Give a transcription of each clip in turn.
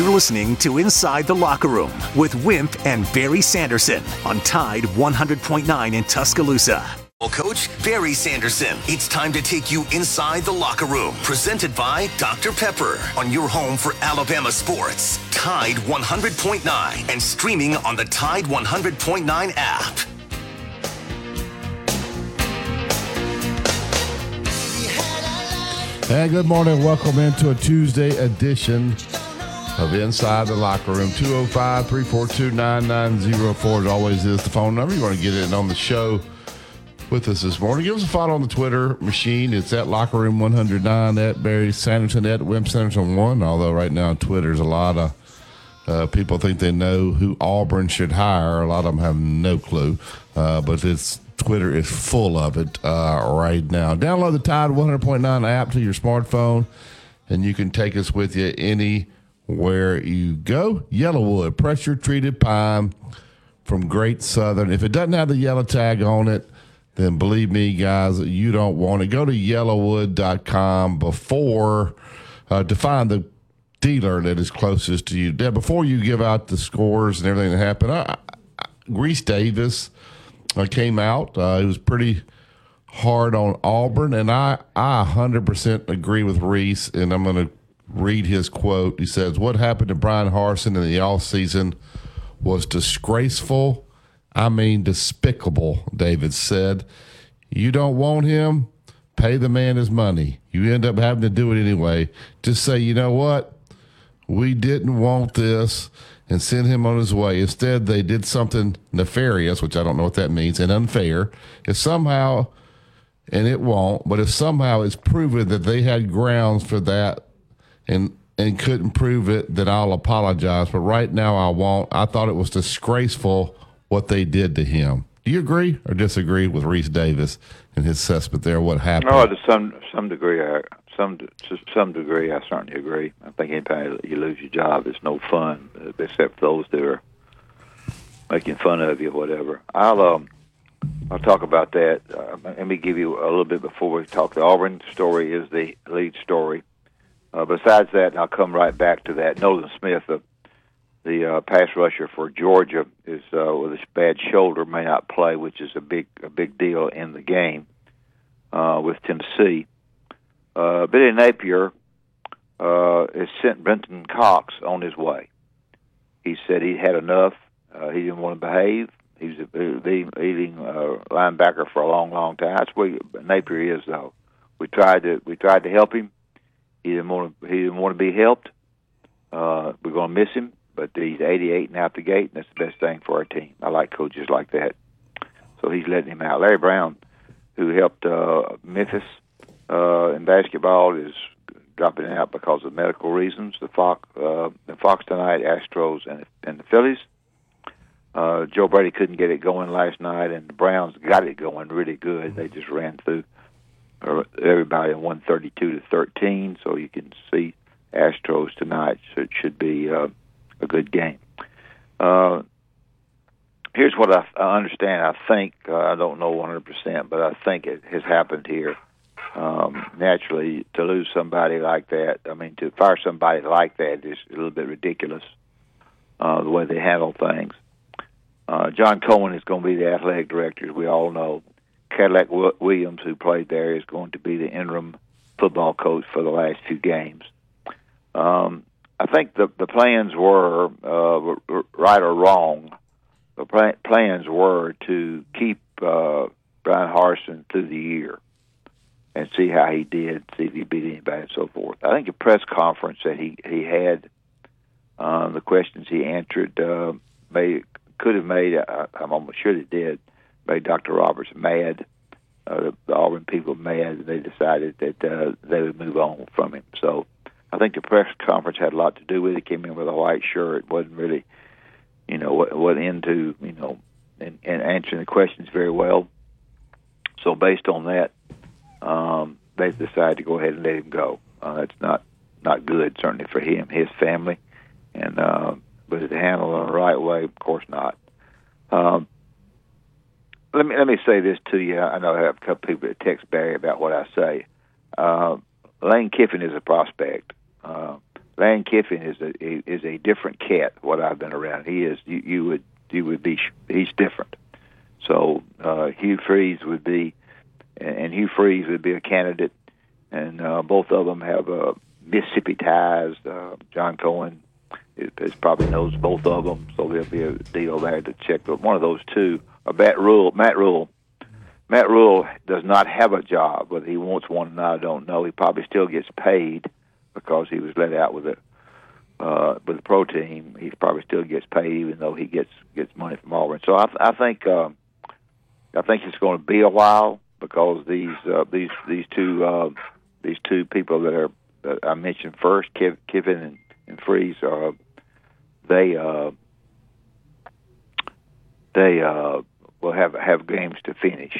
You're listening to Inside the Locker Room with Wimp and Barry Sanderson on Tide 100.9 in Tuscaloosa. Well, Coach Barry Sanderson, it's time to take you inside the locker room. Presented by Dr. Pepper on your home for Alabama sports. Tide 100.9 and streaming on the Tide 100.9 app. Hey, good morning. Welcome into a Tuesday edition of Inside the Locker Room. 205 342 9904 as always is the phone number. You want to get in on the show with us this morning. Give us a follow on the Twitter machine. It's at Locker Room 109, at Barry Sanderson, at Wimp Sanderson 1. Although right now on Twitter, there's a lot of uh, people think they know who Auburn should hire. A lot of them have no clue. Uh, but it's Twitter is full of it uh, right now. Download the Tide 100.9 app to your smartphone, and you can take us with you anywhere you go. YellaWood, pressure treated pine from Great Southern. If it doesn't have the yellow tag on it, then believe me, guys, you don't want it. Go to yellawood.com before uh, to find the dealer that is closest to you. Before you give out the scores and everything that happened, I, I, Rece Davis uh, came out. Uh, it was pretty hard on Auburn, and I, I 100% agree with Rece, and I'm going to read his quote. He says, What happened to Bryan Harsin in the offseason was disgraceful I mean, despicable, David said. You don't want him? Pay the man his money. You end up having to do it anyway. Just say, you know what? We didn't want this and send him on his way. Instead, they did something nefarious, which I don't know what that means, and unfair. If somehow, and it won't, but if somehow it's proven that they had grounds for that and and couldn't prove it, then I'll apologize. But right now, I won't. I thought it was disgraceful what they did to him. Do you agree or disagree with Rece Davis and his assessment there? What happened? No, to some some degree, I, some to some degree, I certainly agree. I think anytime you lose your job, it's no fun, uh, except for those that are making fun of you, whatever. I'll um, I'll talk about that. Uh, let me give you a little bit before we talk. The Auburn story is the lead story. Uh, besides that, and I'll come right back to that. Nolan Smith, the the uh, pass rusher for Georgia is uh, with a bad shoulder may not play, which is a big a big deal in the game uh, with Tennessee. Uh, Billy Napier uh, has sent Brenton Cox on his way. He said he had enough. Uh, he didn't want to behave. He's a leading uh, linebacker for a long, long time. That's where Napier is, though. We tried to we tried to help him. He didn't want to. He didn't want to be helped. Uh, we're going to miss him but he's 88 and out the gate, and that's the best thing for our team. I like coaches like that. So he's letting him out. Larry Brown, who helped uh, Memphis uh, in basketball, is dropping out because of medical reasons. The Fox, uh, the Fox tonight, Astros, and and the Phillies. Uh, Joe Brady couldn't get it going last night, and the Browns got it going really good. They just ran through everybody in 132 to 13, so you can see Astros tonight. So it should be uh, a good game. Uh, here's what I, I understand. I think uh, I don't know 100, percent but I think it has happened here. Um, naturally, to lose somebody like that, I mean, to fire somebody like that is a little bit ridiculous. Uh, the way they handle things. Uh, John Cohen is going to be the athletic director, as we all know. Cadillac Williams, who played there, is going to be the interim football coach for the last few games. Um, I think the the plans were uh, right or wrong. The plans were to keep uh, Bryan Harsin through the year and see how he did, see if he beat anybody, and so forth. I think the press conference that he he had, uh, the questions he answered, uh, may could have made. Uh, I'm almost sure it did. Made Dr. Roberts mad. Uh, the Auburn people mad, and they decided that uh, they would move on from him. So I think the press conference had a lot to do with it. Came in with a white shirt, wasn't really, you know, what into you know, and, and answering the questions very well. So based on that, um, they decided to go ahead and let him go. Uh, that's not not good, certainly for him, his family, and uh, but handle it the right way, of course not. Um, let me let me say this to you. I know I have a couple people that text Barry about what I say. Uh, Lane Kiffin is a prospect. Uh, Lane Kiffin is a is a different cat. What I've been around, he is you, you would you would be he's different. So uh, Hugh Freeze would be, and Hugh Freeze would be a candidate, and uh, both of them have uh, Mississippi ties. Uh, John Cohen is, is probably knows both of them, so there'll be a deal there to check. But one of those two, or Matt Rhule, Matt Rhule. Matt Rhule does not have a job. Whether he wants one or not, I don't know. He probably still gets paid because he was let out with a uh, with the pro team. He probably still gets paid, even though he gets gets money from Auburn. So I, I think uh, I think it's going to be a while because these uh, these these two uh, these two people that are that I mentioned first, Kev, Kiffin and, and Freeze, uh, they uh, they uh, will have have games to finish.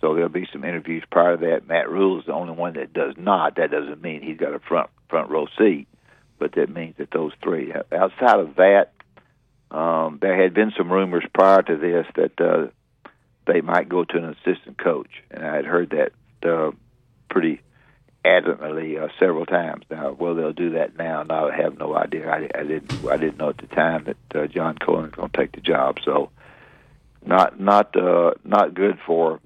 So there'll be some interviews prior to that. Matt Rhule is the only one that does not. That doesn't mean he's got a front front row seat, but that means that those three. Outside of that, um, there had been some rumors prior to this that uh, they might go to an assistant coach, and I had heard that uh, pretty adamantly uh, several times. Now, well, they'll do that now, I have no idea. I, I didn't. I didn't know at the time that uh, John Cohen was going to take the job. So, not not uh, not good for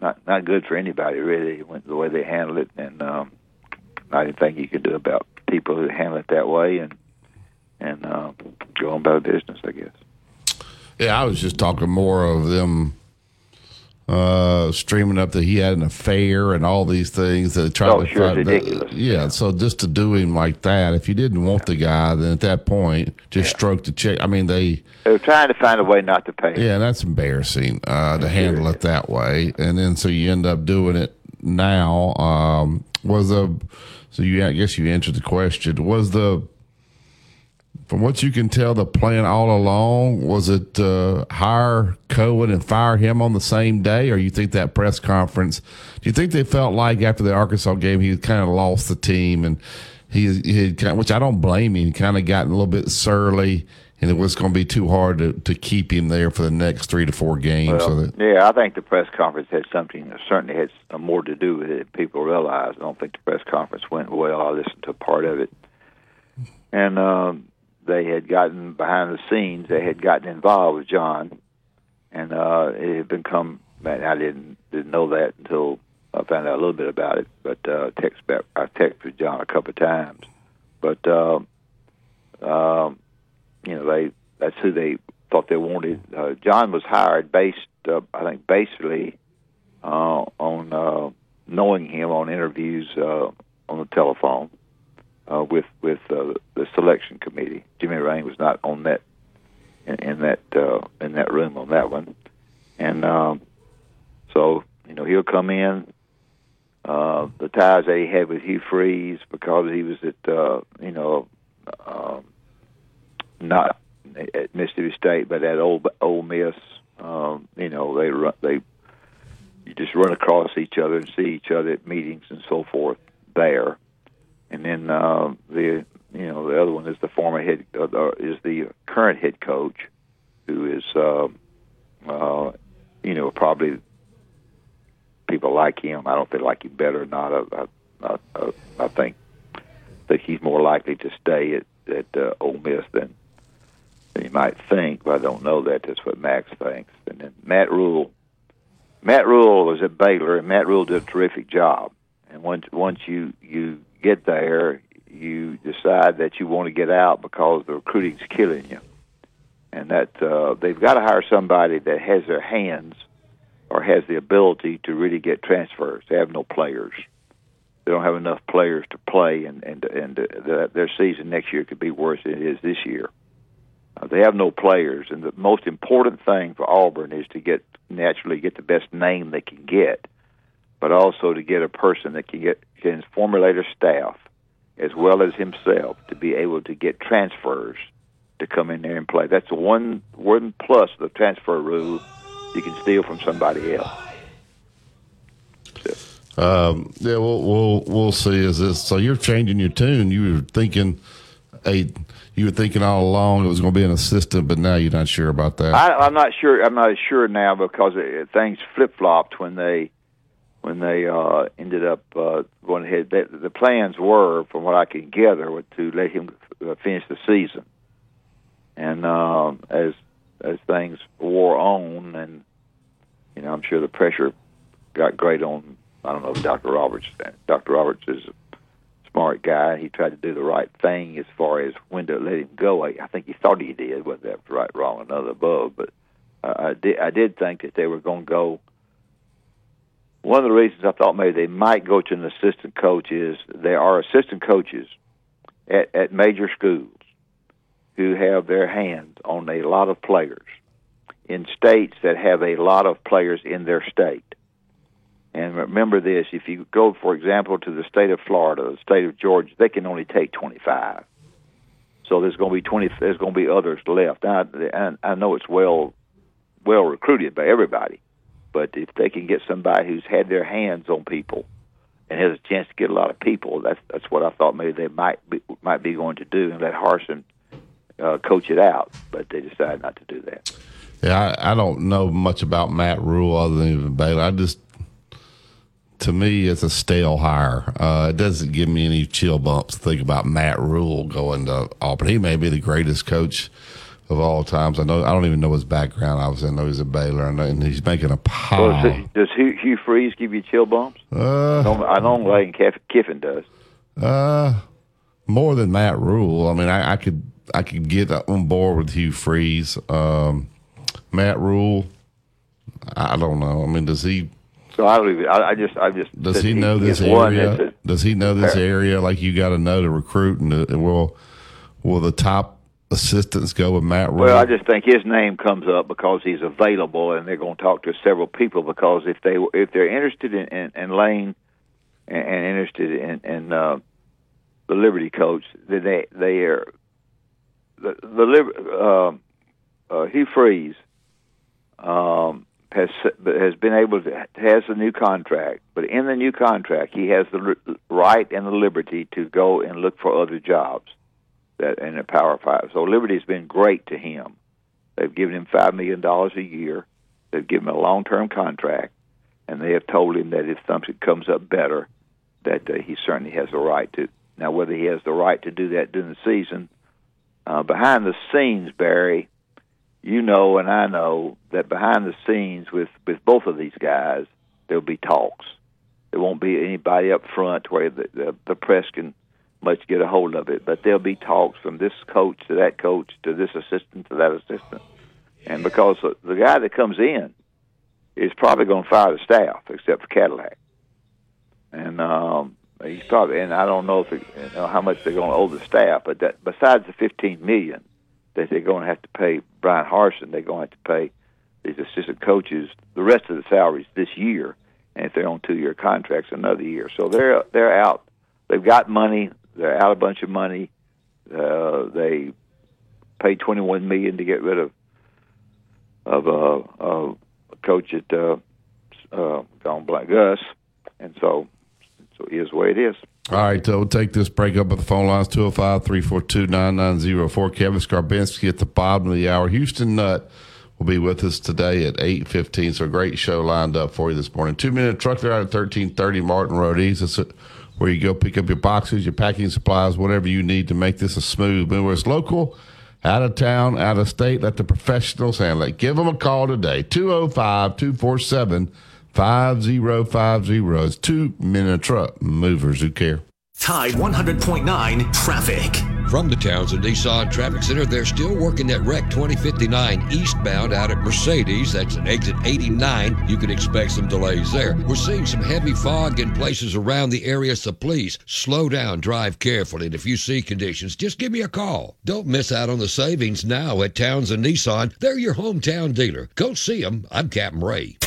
not not good for anybody really. The way they handled it, and um, not think you could do about people who handle it that way, and and uh, go on about business, I guess. Yeah, I was just talking more of them uh, streaming up that he had an affair and all these things that tried oh, to sure, ridiculous. Yeah, yeah, so just to do him like that, if you didn't want the guy, then at that point, just yeah. stroke the check. I mean, they they were trying to find a way not to pay. Yeah, that's embarrassing uh, to handle it that way, and then so you end up doing it now. Um, was the so you? I guess you answered the question. Was the from what you can tell, the plan all along was it uh, hire Cohen and fire him on the same day, or you think that press conference? Do you think they felt like after the Arkansas game he kind of lost the team and he, he had kind of, which I don't blame him, kind of gotten a little bit surly, and it was going to be too hard to, to keep him there for the next three to four games. Well, so that, yeah, I think the press conference had something certainly had more to do with it. People realize. I don't think the press conference went well. I listened to part of it, and. Um, they had gotten behind the scenes. They had gotten involved with John, and uh, it had become. I didn't didn't know that until I found out a little bit about it. But uh, text back, I texted John a couple of times. But uh, um, you know, they that's who they thought they wanted. Uh, John was hired based, uh, I think, basically uh, on uh, knowing him on interviews uh, on the telephone uh, with with uh, the selection committee. Jimmy Rane was not on that in, in that uh, in that room on that one, and um, so you know he'll come in. Uh, the ties that he had with Hugh Freeze because he was at uh, you know um, not at Mississippi State but at Ole Ole Miss. Um, you know they run, they you just run across each other and see each other at meetings and so forth there and then uh, the you know the other one is the former head uh, is the current head coach, who is uh, uh, you know probably people like him. I don't they like him better or not. I, I, I, I think that he's more likely to stay at at uh, Ole Miss than, than you might think, but I don't know that. That's what Max thinks. And then Matt Rhule. Matt Rhule was at Baylor, and Matt Rhule did a terrific job. And once once you you get there, you decide that you want to get out because the recruiting's killing you, and that uh, they've got to hire somebody that has their hands or has the ability to really get transfers. They have no players. They don't have enough players to play, and and and the, their season next year could be worse than it is this year. Uh, they have no players, and the most important thing for Auburn is to get naturally get the best name they can get but also to get a person that can get can formulate a staff as well as himself to be able to get transfers to come in there and play. That's the one one plus the transfer rule. You can steal from somebody else. Um, yeah, we'll we'll we'll see. Is this so? You're changing your tune. You were thinking a you were thinking all along it was going to be an assistant, but now you're not sure about that. I, I'm not sure. I'm not sure now because it, things flip flopped when they when they uh, ended up uh, going ahead. The, the plans were, from what I can gather, to let him uh, finish the season. And um, as as things wore on, and you know, I'm sure the pressure got great on. I don't know Dr. Roberts. Dr. Roberts is a smart guy. He tried to do the right thing as far as when to let him go. I, I think he thought he did, whether that right, wrong, none above. But uh, I did. I did think that they were going to go one of the reasons I thought maybe they might go to an assistant coach is there are assistant coaches at, at major schools who have their hands on a lot of players in states that have a lot of players in their state. And remember this: if you go, for example, to the state of Florida, the state of Georgia, they can only take 25. So there's going to be 20. There's going to be others left. Now, I, I know it's well, well recruited by everybody, but if they can get somebody who's had their hands on people and has a chance to get a lot of people, that's that's what I thought maybe they might be, might be going to do and let Harsin uh, coach it out. But they decided not to do that. Yeah, I, I don't know much about Matt Rhule other than Baylor. I just to me, it's a stale hire. Uh, it doesn't give me any chill bumps to think about Matt Rhule going to Auburn. He may be the greatest coach of all times. I know I don't even know his background. Obviously, I know he's a Baylor, and, and he's making a pile. Well, does Hugh, Hugh Freeze give you chill bumps? Uh, I know Lane Kiffin does. Uh, more than Matt Rhule. I mean, I, I could I could get on board with Hugh Freeze. Um, Matt Rhule. I don't know. I mean, does he? So I don't even. I, I just. I just. Does he know this area? Does he know this area like you got to know to recruit and to, will will the top assistants go with Matt Rhule? Well, I just think his name comes up because he's available, and they're going to talk to several people. Because if they if they're interested in, in, in Lane and, and interested in, in uh, the Liberty coach, then they they are the the uh, uh, Hugh Freeze um, has has been able to has a new contract, but in the new contract he has the right and the liberty to go and look for other jobs that in a Power Five. So Liberty's been great to him. They've given him five million dollars a year. They've given him a long-term contract, and they have told him that if something comes up better, that uh, he certainly has the right to. Now, whether he has the right to do that during the season, uh, behind the scenes, Barry, you know, and I know that behind the scenes with with both of these guys, there'll be talks. There won't be anybody up front where the, the, the press can much get a hold of it. But there'll be talks from this coach to that coach to this assistant to that assistant. And because the guy that comes in is probably going to fire the staff, except for Cadillac. And um, he's probably, and I don't know if it, you know how much they're going to owe the staff, but that besides the fifteen million that they're going to have to pay Bryan Harsin, they're going to have to pay these assistant coaches the rest of the salaries this year, and if they're on two-year contracts, another year. So they're they're out. They've got money. They're out a bunch of money. Uh, they paid twenty one million to get rid of of uh, uh, a coach at uh, uh, gone black Gus, and so so it is the way it is. All right, so we'll take this break up at the phone lines 205 342 9904. Kevin Scarbinsky at the bottom of the hour. Houston Nutt will be with us today at 8.15. So a great show lined up for you this morning. Two Men and a Truck there at 1330 Martin Road East. It's where you go pick up your boxes, your packing supplies, whatever you need to make this a smooth move. Where it's local, out of town, out of state, let the professionals handle it. Give them a call today, 205 247 5050. It's Two Men and a Truck movers who care. Tide 100.9 traffic. From the Townsend Nissan Traffic Center, they're still working that wreck 2059 eastbound out at Mercedes. That's at exit 89. You can expect some delays there. We're seeing some heavy fog in places around the area, so please slow down, drive carefully, and if you see conditions, just give me a call. Don't miss out on the savings now at Townsend Nissan. They're your hometown dealer. Go see them. I'm Captain Ray.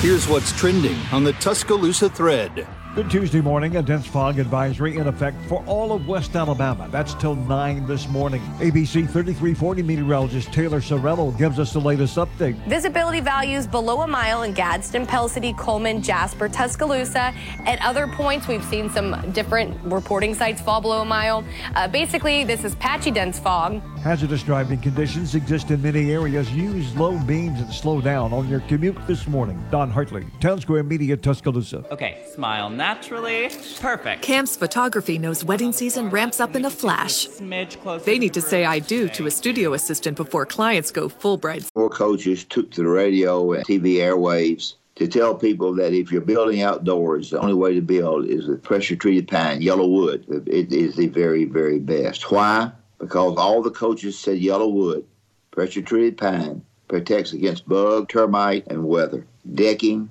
Here's what's trending on the Tuscaloosa thread. Good Tuesday morning. A dense fog advisory in effect for all of West Alabama. That's till 9 this morning. ABC 3340 meteorologist Taylor Sorello gives us the latest update. Visibility values below a mile in Gadsden, Pell City, Cullman, Jasper, Tuscaloosa. At other points, we've seen some different reporting sites fall below a mile. Uh, basically, this is patchy dense fog. Hazardous driving conditions exist in many areas. Use low beams and slow down on your commute this morning. Don Hartley, Town Square Media, Tuscaloosa. Okay, smile naturally. Perfect. Camps Photography knows wedding season ramps up in a flash. They need to say I do to a studio assistant before clients go full bride. Four coaches took to the radio and TV airwaves to tell people that if you're building outdoors, the only way to build is with pressure treated pine, YellaWood. It is the very, very best. Why? Because all the coaches said YellaWood, pressure treated pine, protects against bug, termite, and weather. Decking,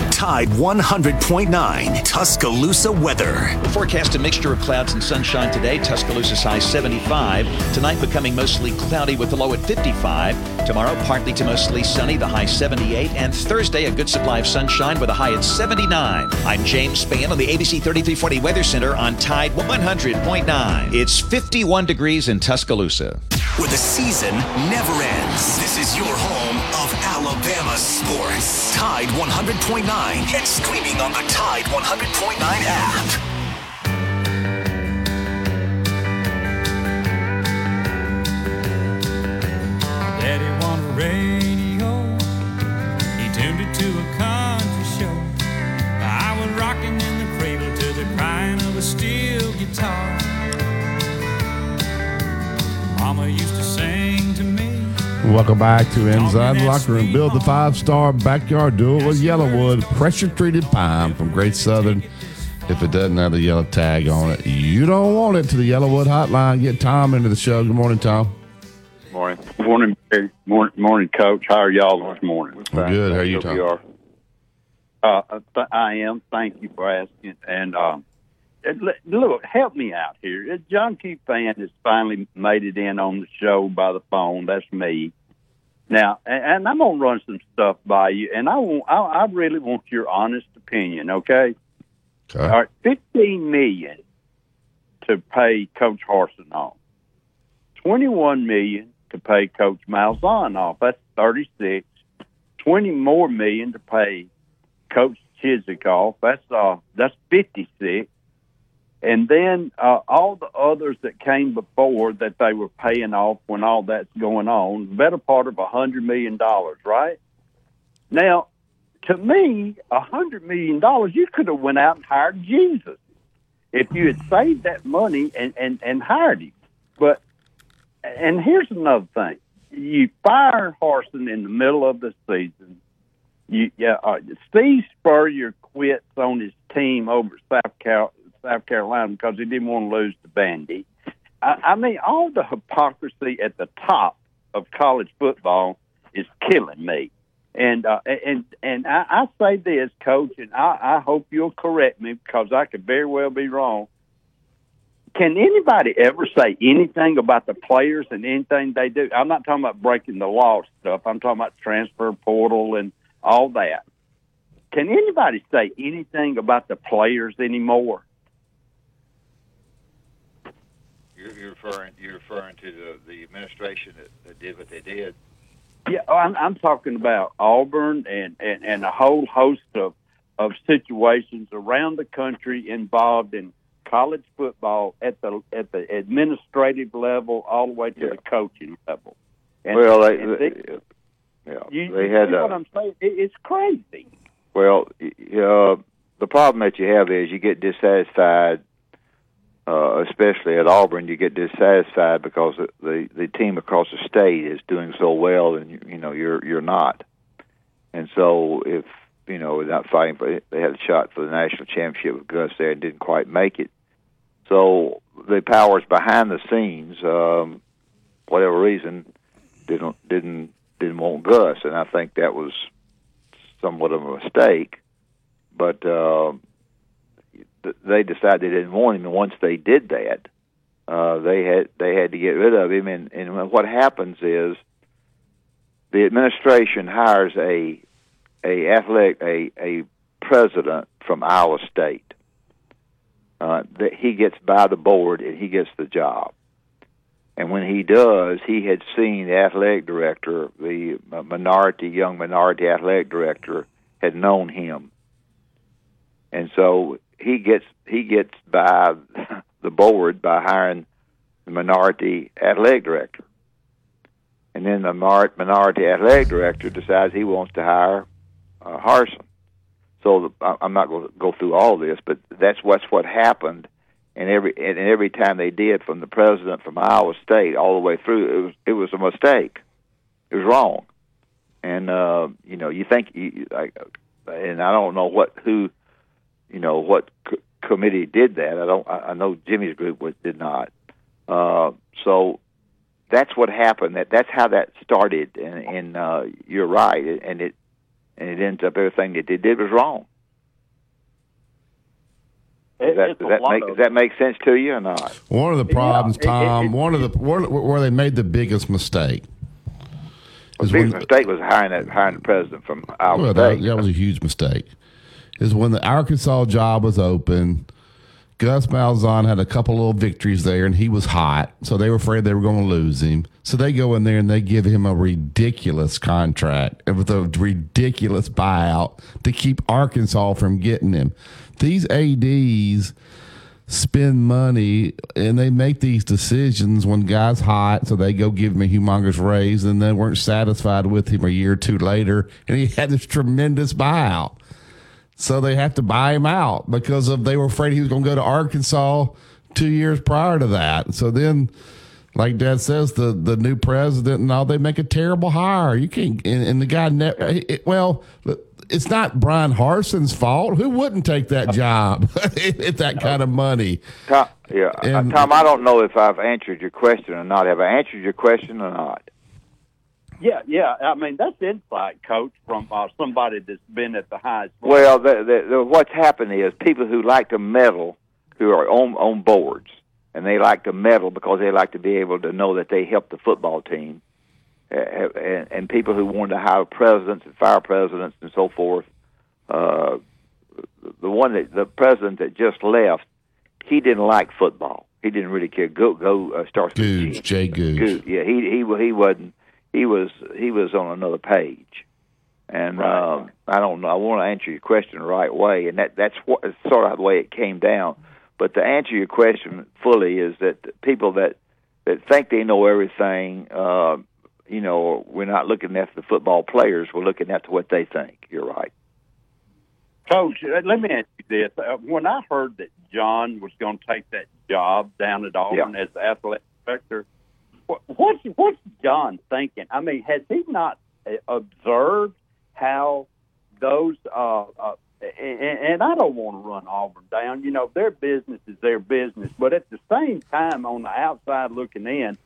Tide 100.9 Tuscaloosa weather. The forecast a mixture of clouds and sunshine today. Tuscaloosa's high 75. Tonight becoming mostly cloudy with the low at 55. Tomorrow partly to mostly sunny, the high 78. And Thursday a good supply of sunshine with a high at 79. I'm James Spann on the ABC 3340 Weather Center on Tide 100.9. It's 51 degrees in Tuscaloosa. Where the season never ends. This is your home of Alabama sports. Tide 100.9 and streaming on the Tide 100.9 app. Daddy wanted radio. He tuned it to a country show. I was rocking in the cradle to the crying of a steel guitar. Mama used to sing. Welcome back to Inside the Locker Room. Build the five star backyard duel with YellaWood, pressure treated pine from Great Southern. If it doesn't have the yellow tag on it, you don't want it. To the YellaWood hotline. Get Tom into the show. Good morning, Tom. Morning. Morning, Barry. Morning, morning, Coach. How are y'all this morning? I'm good. How are you, Tom? you are. Uh, th- I am. Thank you for asking. And um, look, help me out here. Uh, John Q. Fan has finally made it in on the show by the phone. That's me. Now, and, I'm gonna run some stuff by you, and I want. I, I really want your honest opinion. Okay. Okay. All right, fifteen million to pay Coach Harsin off. Twenty-one million to pay Coach Malzahn off. That's thirty-six. Twenty more million to pay Coach Chizik off. That's uh, that's fifty-six. And then uh, all the others that came before that they were paying off when all that's going on, better part of a hundred million dollars, right? Now, to me, a hundred million dollars, you could have went out and hired Jesus if you had saved that money and, and, and hired him. But and here's another thing: you fire Harsin in the middle of the season. You, yeah, uh, Steve Spurrier quits on his team over South Cal- South Carolina because he didn't want to lose to Bandy. I, I mean, all the hypocrisy at the top of college football is killing me. And uh, and and I, I say this, Coach, and I, I hope you'll correct me because I could very well be wrong. Can anybody ever say anything about the players and anything they do? I'm not talking about breaking the law stuff. I'm talking about transfer portal and all that. Can anybody say anything about the players anymore? You're, you're referring you're referring to the, the administration that, that did what they did. Yeah, I'm, I'm talking about Auburn and, and, and a whole host of, of situations around the country involved in college football at the at the administrative level all the way to the coaching level. And, well, they, and they, they- yeah, you, they you had see uh, what I'm saying? It, it's crazy. Well, y- uh, the problem that you have is you get dissatisfied, uh, especially at Auburn. You get dissatisfied because the, the the team across the state is doing so well, and you, you know you're you're not. And so, if you know they're not fighting for, they had a shot for the national championship with Gus there and didn't quite make it. So the powers behind the scenes, um, whatever reason, didn't didn't didn't want Gus, and I think that was somewhat of a mistake. But uh, they decided they didn't want him, and once they did that, uh, they had they had to get rid of him. And, and what happens is the administration hires a a athletic a a president from Iowa State. Uh, that he gets by the board and he gets the job. And when he does, he had seen the athletic director, the minority young minority athletic director, had known him, and so he gets he gets by the board by hiring the minority athletic director, and then the minority athletic director decides he wants to hire uh, Harsin. So the, I'm not going to go through all this, but that's what's what happened. And every and every time they did from the president from Iowa State all the way through it was it was a mistake. It was wrong. And uh you know you think you like and I don't know what who you know what c- committee did that I don't I, I know Jimmy's group was, did not uh so that's what happened that that's how that started and and uh you're right and it and it ends up everything that they did was wrong does that, does that make does that make sense to you or not? One of the problems, yeah, Tom, it, it, one of the where, where, they made the biggest mistake. The biggest mistake was hiring that, hiring the president from Iowa well, State. That, that was a huge mistake. Is when the Arkansas job was open. Gus Malzahn had a couple little victories there, and he was hot, so they were afraid they were going to lose him. So they go in there and they give him a ridiculous contract with a ridiculous buyout to keep Arkansas from getting him these ads spend money and they make these decisions when guys hot, so they go give him a humongous raise, and they weren't satisfied with him a year or two later, and he had this tremendous buyout. So they have to buy him out because of they were afraid he was going to go to Arkansas two years prior to that. So then, like Dad says, the the new president and all they make a terrible hire. You can't and, and the guy never. Well, it's not Bryan Harsin's fault. Who wouldn't take that job at that kind of money? Tom, yeah, and, uh, Tom. I don't know if I've answered your question or not. Have I answered your question or not? Yeah, yeah. I mean, that's insight, Coach, from uh, somebody that's been at the highest. Level. Well, the, the, the, what's happened is people who like to meddle, who are on on boards, and they like to meddle because they like to be able to know that they help the football team and, and people who wanted to hire presidents and fire presidents and so forth. Uh, the one that the president that just left, he didn't like football. He didn't really care. Go go uh, start Gogue, Jay Gogue. Yeah, he he he wasn't. He was he was on another page. And right. um, I don't know. I want to answer your question the right way, and that that's what sort of the way it came down. But to answer your question fully is that people that that think they know everything uh, you know, we're not looking at the football players. We're looking at what they think. You're right. Coach, uh, let me ask you this. Uh, when I heard that John was going to take that job down at Auburn yeah. as the athletic director, what's, what's John thinking? I mean, has he not uh, observed how those, uh, uh, and, and I don't want to run Auburn down. You know, their business is their business. But at the same time, on the outside looking in,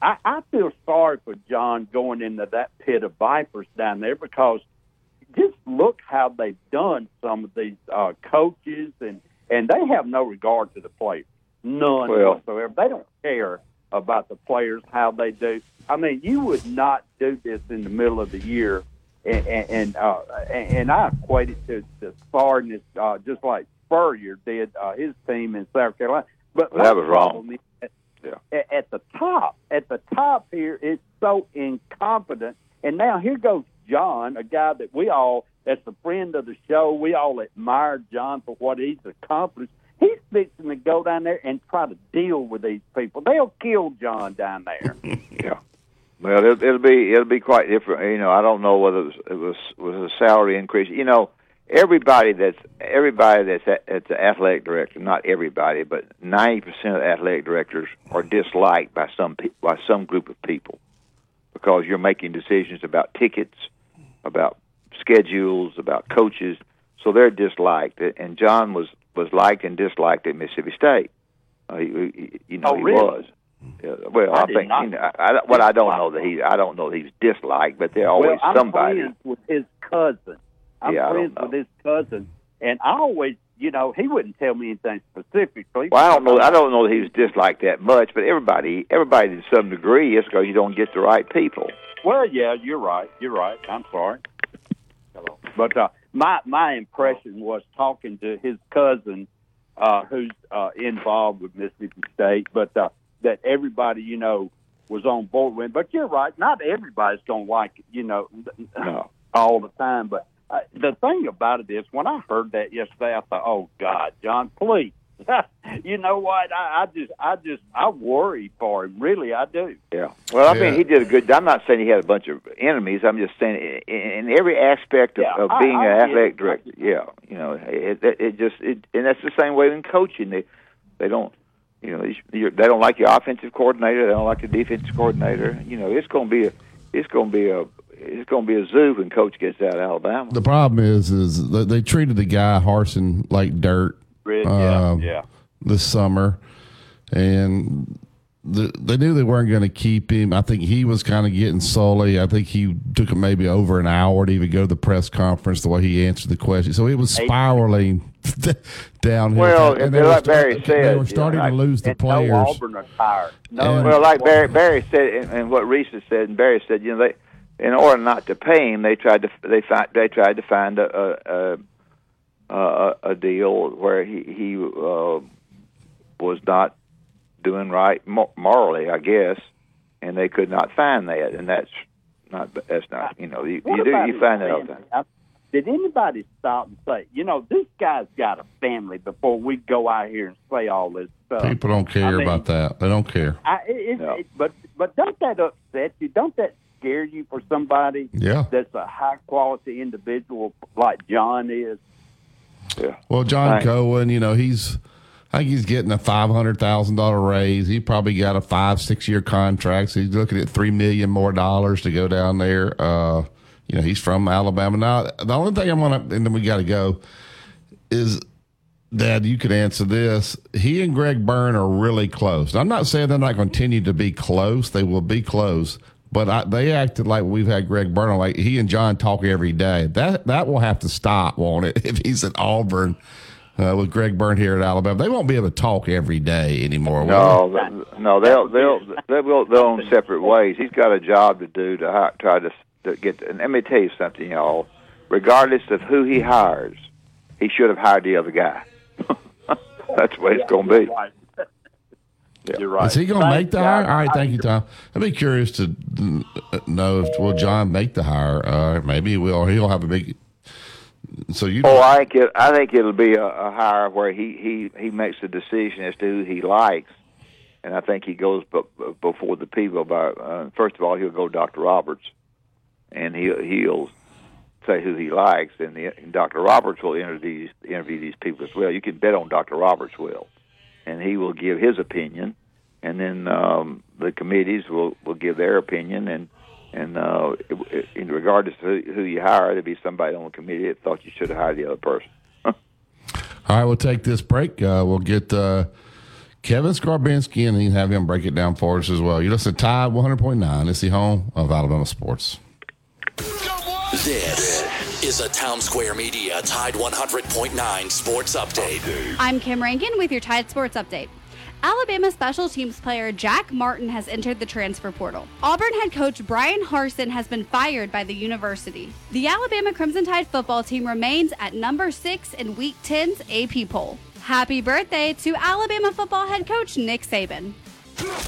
I, I feel sorry for John going into that pit of vipers down there because just look how they've done some of these uh, coaches and and they have no regard to the players, none well, whatsoever. They don't care about the players how they do. I mean, you would not do this in the middle of the year, and and uh, and I equate it to the Sardis, uh, just like Spurrier did uh, his team in South Carolina. But well, that was wrong. Is, yeah. At the top, at the top here, it's so incompetent. And now here goes John, a guy that we all, that's a friend of the show, we all admire John for what he's accomplished. Fixing to go down there and try to deal with these people. They'll kill John down there. yeah. Well, it'll, it'll be it'll be quite different. You know, I don't know whether it was it was, was a salary increase. You know, everybody that's everybody that's at, at the athletic director, not everybody, but ninety percent of athletic directors are disliked by some pe- by some group of people because you're making decisions about tickets, about schedules, about coaches, so they're disliked. And John was was liked and disliked at Mississippi State. Uh, he, he, you know, oh, he really? was. Yeah, well, I, I think you know, I, I, what I don't know that he I don't know that he's disliked, but there's always well, I'm somebody with his cousin I'm yeah, friends with his cousin, and I always you know, he wouldn't tell me anything specifically. Well, I don't know. I don't know that he was disliked that much, but everybody, everybody to some degree is because you don't get the right people. Well, yeah, you're right. You're right. I'm sorry. Hello. But uh, my my impression was talking to his cousin, uh, who's uh, involved with Mississippi State, but uh, that everybody, you know, was on board with. But you're right. Not everybody's going to like it, you know, No. all the time. But uh, the thing about it is, when I heard that yesterday, I thought, "Oh God, John, please." you know what? I, I just, I just, I worry for him. Really, I do. Yeah. Well, I Yeah. mean, he did a good. I'm not saying he had a bunch of enemies. I'm just saying in, in every aspect of, Yeah, of being I an get athletic it. director. Yeah. You know, it, it, it just, it, and that's the same way in coaching. They, they don't, you know, you they don't like your offensive coordinator. They don't like the defensive coordinator. You know, it's going to be a, it's going to be a, it's going to be a zoo when coach gets out of Alabama. The problem is, is they treated the guy Harsin like dirt. Yeah, um, yeah. This summer, and the, they knew they weren't going to keep him. I think he was kind of getting sully. I think he took him maybe over an hour to even go to the press conference. The way he answered the question, so it was spiraling downhill. Well, and and they like Barry said, they you were know, starting I- to lose the players. No Auburn are tired. No, And- well, like Barry, Barry said, and, and what Rece said, and Barry said, you know, they, in order not to pay him, they tried to they find they tried to find a a, a, a deal where he he uh, was not doing right morally, I guess, and they could not find that, and that's not that's not you know you, you do you find that all the time. Did anybody stop and say, you know, this guy's got a family before we go out here and say all this stuff? People don't care I mean, about that. They don't care. I, it, it, it, but but don't that upset you? Don't that scare you for somebody Yeah. that's a high quality individual like John is? Yeah. Well, John Right. Cohen, you know, he's I think he's getting a five hundred thousand dollar raise. He probably got a five six year contract. So he's looking at three million more dollars to go down there. Uh, you know, he's from Alabama. Now, the only thing I'm gonna and then we got to go is. Dad, you could answer this. He and Greg Byrne are really close. I'm not saying they're not going to continue to be close. They will be close, but I, they acted like we've had Greg Byrne. Like he and John talk every day. That that will have to stop, won't it? If he's at Auburn uh, with Greg Byrne here at Alabama, they won't be able to talk every day anymore. will No, they? no, they'll they'll they'll go their own separate ways. He's got a job to do to hi- try to, to get. And let me tell you something, y'all. Regardless of who he hires, he should have hired the other guy. That's the way it's going to be. You're right. Is he going to make the hire? All right, thank you, Tom. I'd be curious to know if will John make the hire. Uh, maybe he will. He'll have a big. So you. Oh, I think it. I think it'll be a, a hire where he he he makes a decision as to who he likes, and I think he goes b- b- before the people. About uh, first of all, he'll go Dr. Roberts, and he he'll say who he likes, and, the, and Dr. Roberts will interview these, interview these people as well. You can bet on Dr. Roberts will, and he will give his opinion, and then um, the committees will will give their opinion, and and uh, in regardless of who, who you hire, there'll be somebody on the committee that thought you should have hired the other person. All right, we'll take this break. Uh, we'll get uh, Kevin Scarbinsky and then have him break it down for us as well. You listen to Tide 100.9. It's the home of Alabama sports. This is a Town Square Media Tide 100.9 Sports Update. I'm Kim Rankin with your Tide Sports Update. Alabama special teams player Jack Martin has entered the transfer portal. Auburn head coach Bryan Harsin has been fired by the university. The Alabama Crimson Tide football team remains at number six in Week 10's AP poll. Happy birthday to Alabama football head coach Nick Saban.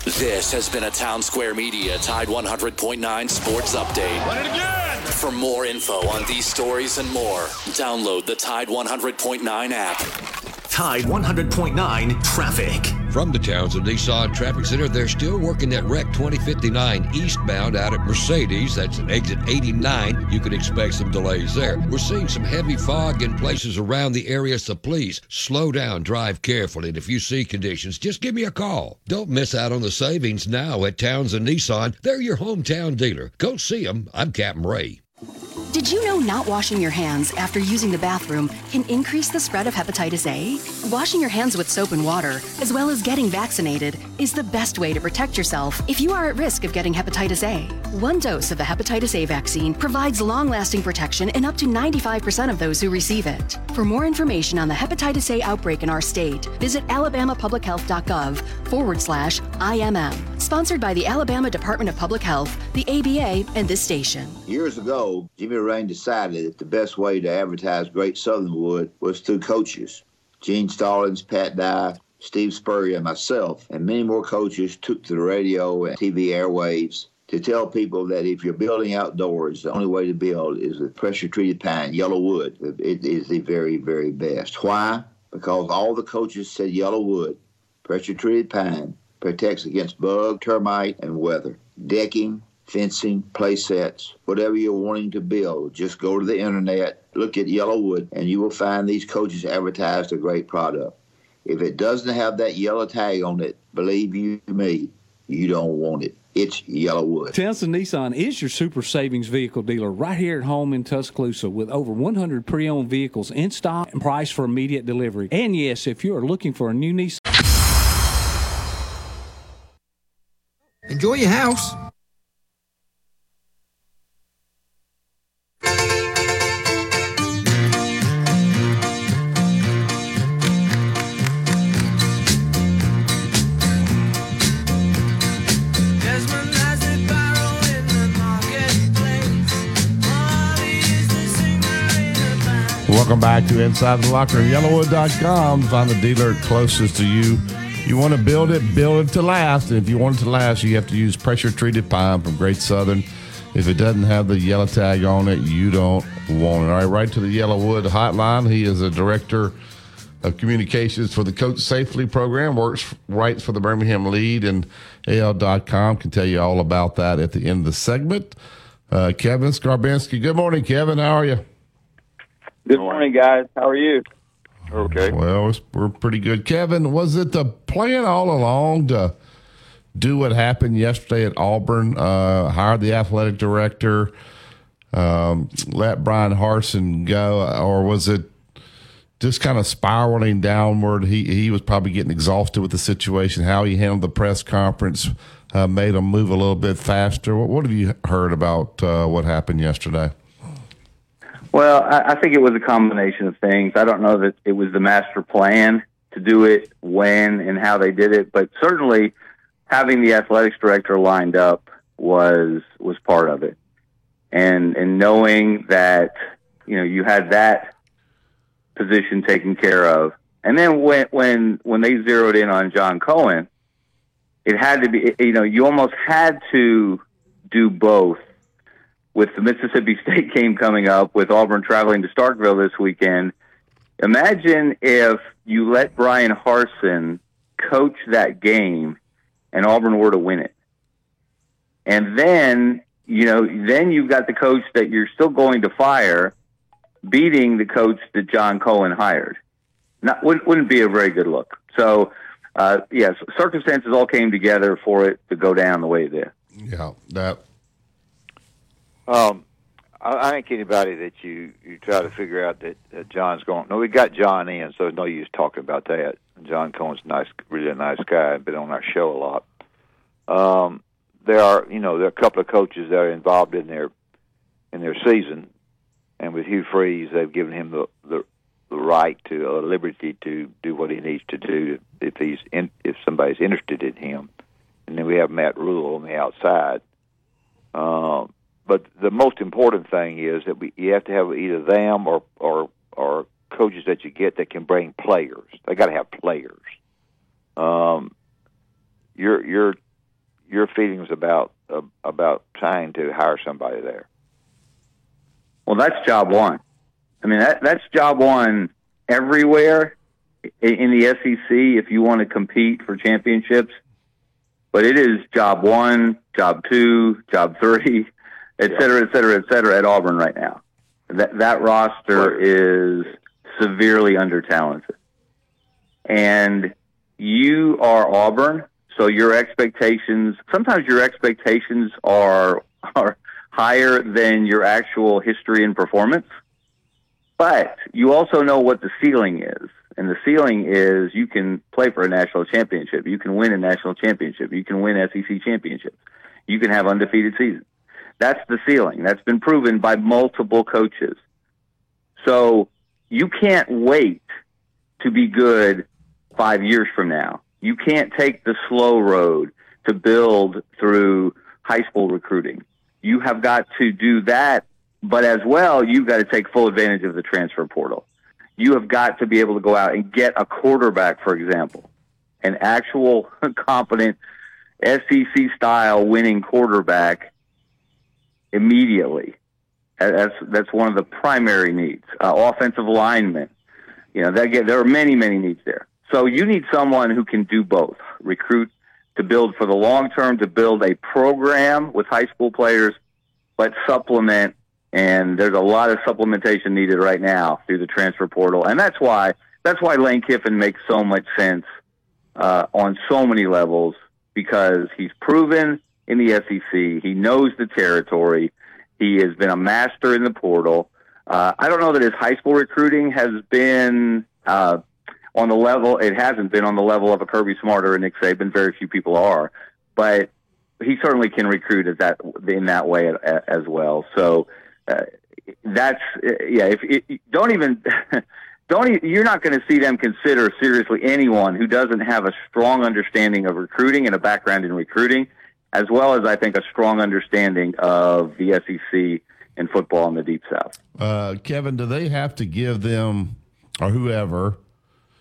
This has been a Town Square Media Tide 100.9 Sports Update. Run it again! For more info on these stories and more, download the Tide 100.9 app. Tide 100.9 traffic. From the Townsend Nissan Traffic Center, they're still working that wreck 2059 eastbound out at Mercedes. That's at exit 89. You can expect some delays there. We're seeing some heavy fog in places around the area, so please slow down, drive carefully, and if you see conditions, just give me a call. Don't miss out on the savings now at Towns Townsend Nissan. They're your hometown dealer. Go see them. I'm Captain Ray. Did you know not washing your hands after using the bathroom can increase the spread of hepatitis A? Washing your hands with soap and water, as well as getting vaccinated, is the best way to protect yourself if you are at risk of getting hepatitis A. One dose of the hepatitis A vaccine provides long lasting protection in up to 95% of those who receive it. For more information on the hepatitis A outbreak in our state, visit alabamapublichealth.gov forward slash IMM. Sponsored by the Alabama Department of Public Health, the ABA, and this station. Years ago, Jimmy Rane decided that the best way to advertise Great Southern Wood was through coaches. Gene Stallings, Pat Dye, Steve Spurrier, and myself, and many more coaches took to the radio and TV airwaves to tell people that if you're building outdoors, the only way to build is with pressure treated pine, YellaWood. It is the very, very best. Why? Because all the coaches said YellaWood, pressure treated pine, protects against bug, termite, and weather. Decking, fencing, play sets, whatever you're wanting to build, just go to the internet, look at YellaWood, and you will find these coaches advertised a great product. If it doesn't have that yellow tag on it, believe you me, you don't want it. It's YellaWood. Townsend Nissan is your super savings vehicle dealer right here at home in Tuscaloosa with over 100 pre owned vehicles in stock and priced for immediate delivery. And yes, if you are looking for a new Nissan, Enjoy your house. Welcome back to Inside the Locker. YellaWood.com. Find the dealer closest to you. You want to build it, build it to last. And if you want it to last, you have to use pressure treated pine from Great Southern. If it doesn't have the yellow tag on it, you don't want it. All right, right to the YellaWood hotline. He is a director of communications for the Coach Safely program, works writes for the Birmingham Lede and AL.com. Can tell you all about that at the end of the segment. Uh, Kevin Scarbinsky, Good morning, Kevin. How are you? Good morning, guys. How are you? Okay. Well, we're pretty good. Kevin, was it the plan all along to do what happened yesterday at Auburn? Uh, hire the athletic director, um, let Bryan Harsin go, or was it just kind of spiraling downward? He he was probably getting exhausted with the situation. How he handled the press conference uh, made him move a little bit faster. What, what have you heard about uh, what happened yesterday? Well, I, I think it was a combination of things. I don't know that it was the master plan to do it when and how they did it, but certainly having the athletics director lined up was was part of it. And and knowing that you know you had that position taken care of, and then when when when they zeroed in on John Cohen, it had to be you know you almost had to do both with the Mississippi State game coming up, with Auburn traveling to Starkville this weekend, imagine if you let Bryan Harsin coach that game and Auburn were to win it. And then, you know, then you've got the coach that you're still going to fire beating the coach that John Cohen hired. Not, wouldn't, wouldn't be a very good look. So, uh, yes, circumstances all came together for it to go down the way it did. Yeah, that Um, I, I think anybody that you you try to figure out that, that John's going. No, we got John in, so there's no use talking about that. John Cohen's nice, really a nice guy. Been on our show a lot. Um, there are, you know, there are a couple of coaches that are involved in their in their season, and with Hugh Freeze, they've given him the the, the right to uh, liberty to do what he needs to do if he's in, if somebody's interested in him. And then we have Matt Rhule on the outside. Um, but the most important thing is that we you have to have either them or or or coaches that you get that can bring players. They got to have players. Um, your your your feelings about uh, about trying to hire somebody there. Well, that's job one. I mean, that, that's job one everywhere in, in the SEC if you want to compete for championships. But it is job one, job two, job three, et cetera, et cetera, et cetera at Auburn right now. That that roster is severely under talented, and you are Auburn, so your expectations sometimes your expectations are are higher than your actual history and performance. But you also know what the ceiling is. And the ceiling is you can play for a national championship. You can win a national championship. You can win SEC championships. You can have undefeated seasons. That's the ceiling. That's been proven by multiple coaches. So you can't wait to be good five years from now. You can't take the slow road to build through high school recruiting. You have got to do that, but as well, you've got to take full advantage of the transfer portal. You have got to be able to go out and get a quarterback, for example, an actual competent SEC style winning quarterback immediately. That's that's one of the primary needs. Uh, offensive linemen, you know, that get, there are many many needs there. So you need someone who can do both: recruit to build for the long term, to build a program with high school players, but supplement. And there's a lot of supplementation needed right now through the transfer portal, and that's why that's why Lane Kiffin makes so much sense uh, on so many levels because he's proven in the SEC. He knows the territory. He has been a master in the portal. Uh, I don't know that his high school recruiting has been uh, on the level. It hasn't been on the level of a Kirby Smart or a Nick Saban. Very few people are, but he certainly can recruit at that in that way as well. So uh, that's yeah. If it, don't even. don't you're not going to see them consider seriously anyone who doesn't have a strong understanding of recruiting and a background in recruiting as well as I think a strong understanding of the SEC and football in the Deep South. Uh, Kevin, do they have to give them or whoever?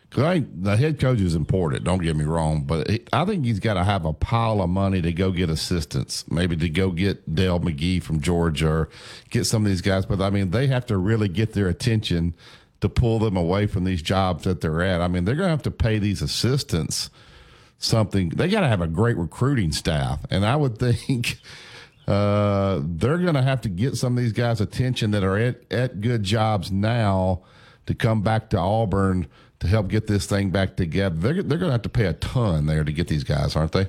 Because I think the head coach is important. Don't get me wrong, but I think he's got to have a pile of money to go get assistants, maybe to go get Dell McGee from Georgia or get some of these guys. But I mean, they have to really get their attention to pull them away from these jobs that they're at. I mean, they're going to have to pay these assistants something. They got to have a great recruiting staff, and I would think uh, they're going to have to get some of these guys' attention that are at, at good jobs now to come back to Auburn to help get this thing back together. They're, they're going to have to pay a ton there to get these guys, aren't they?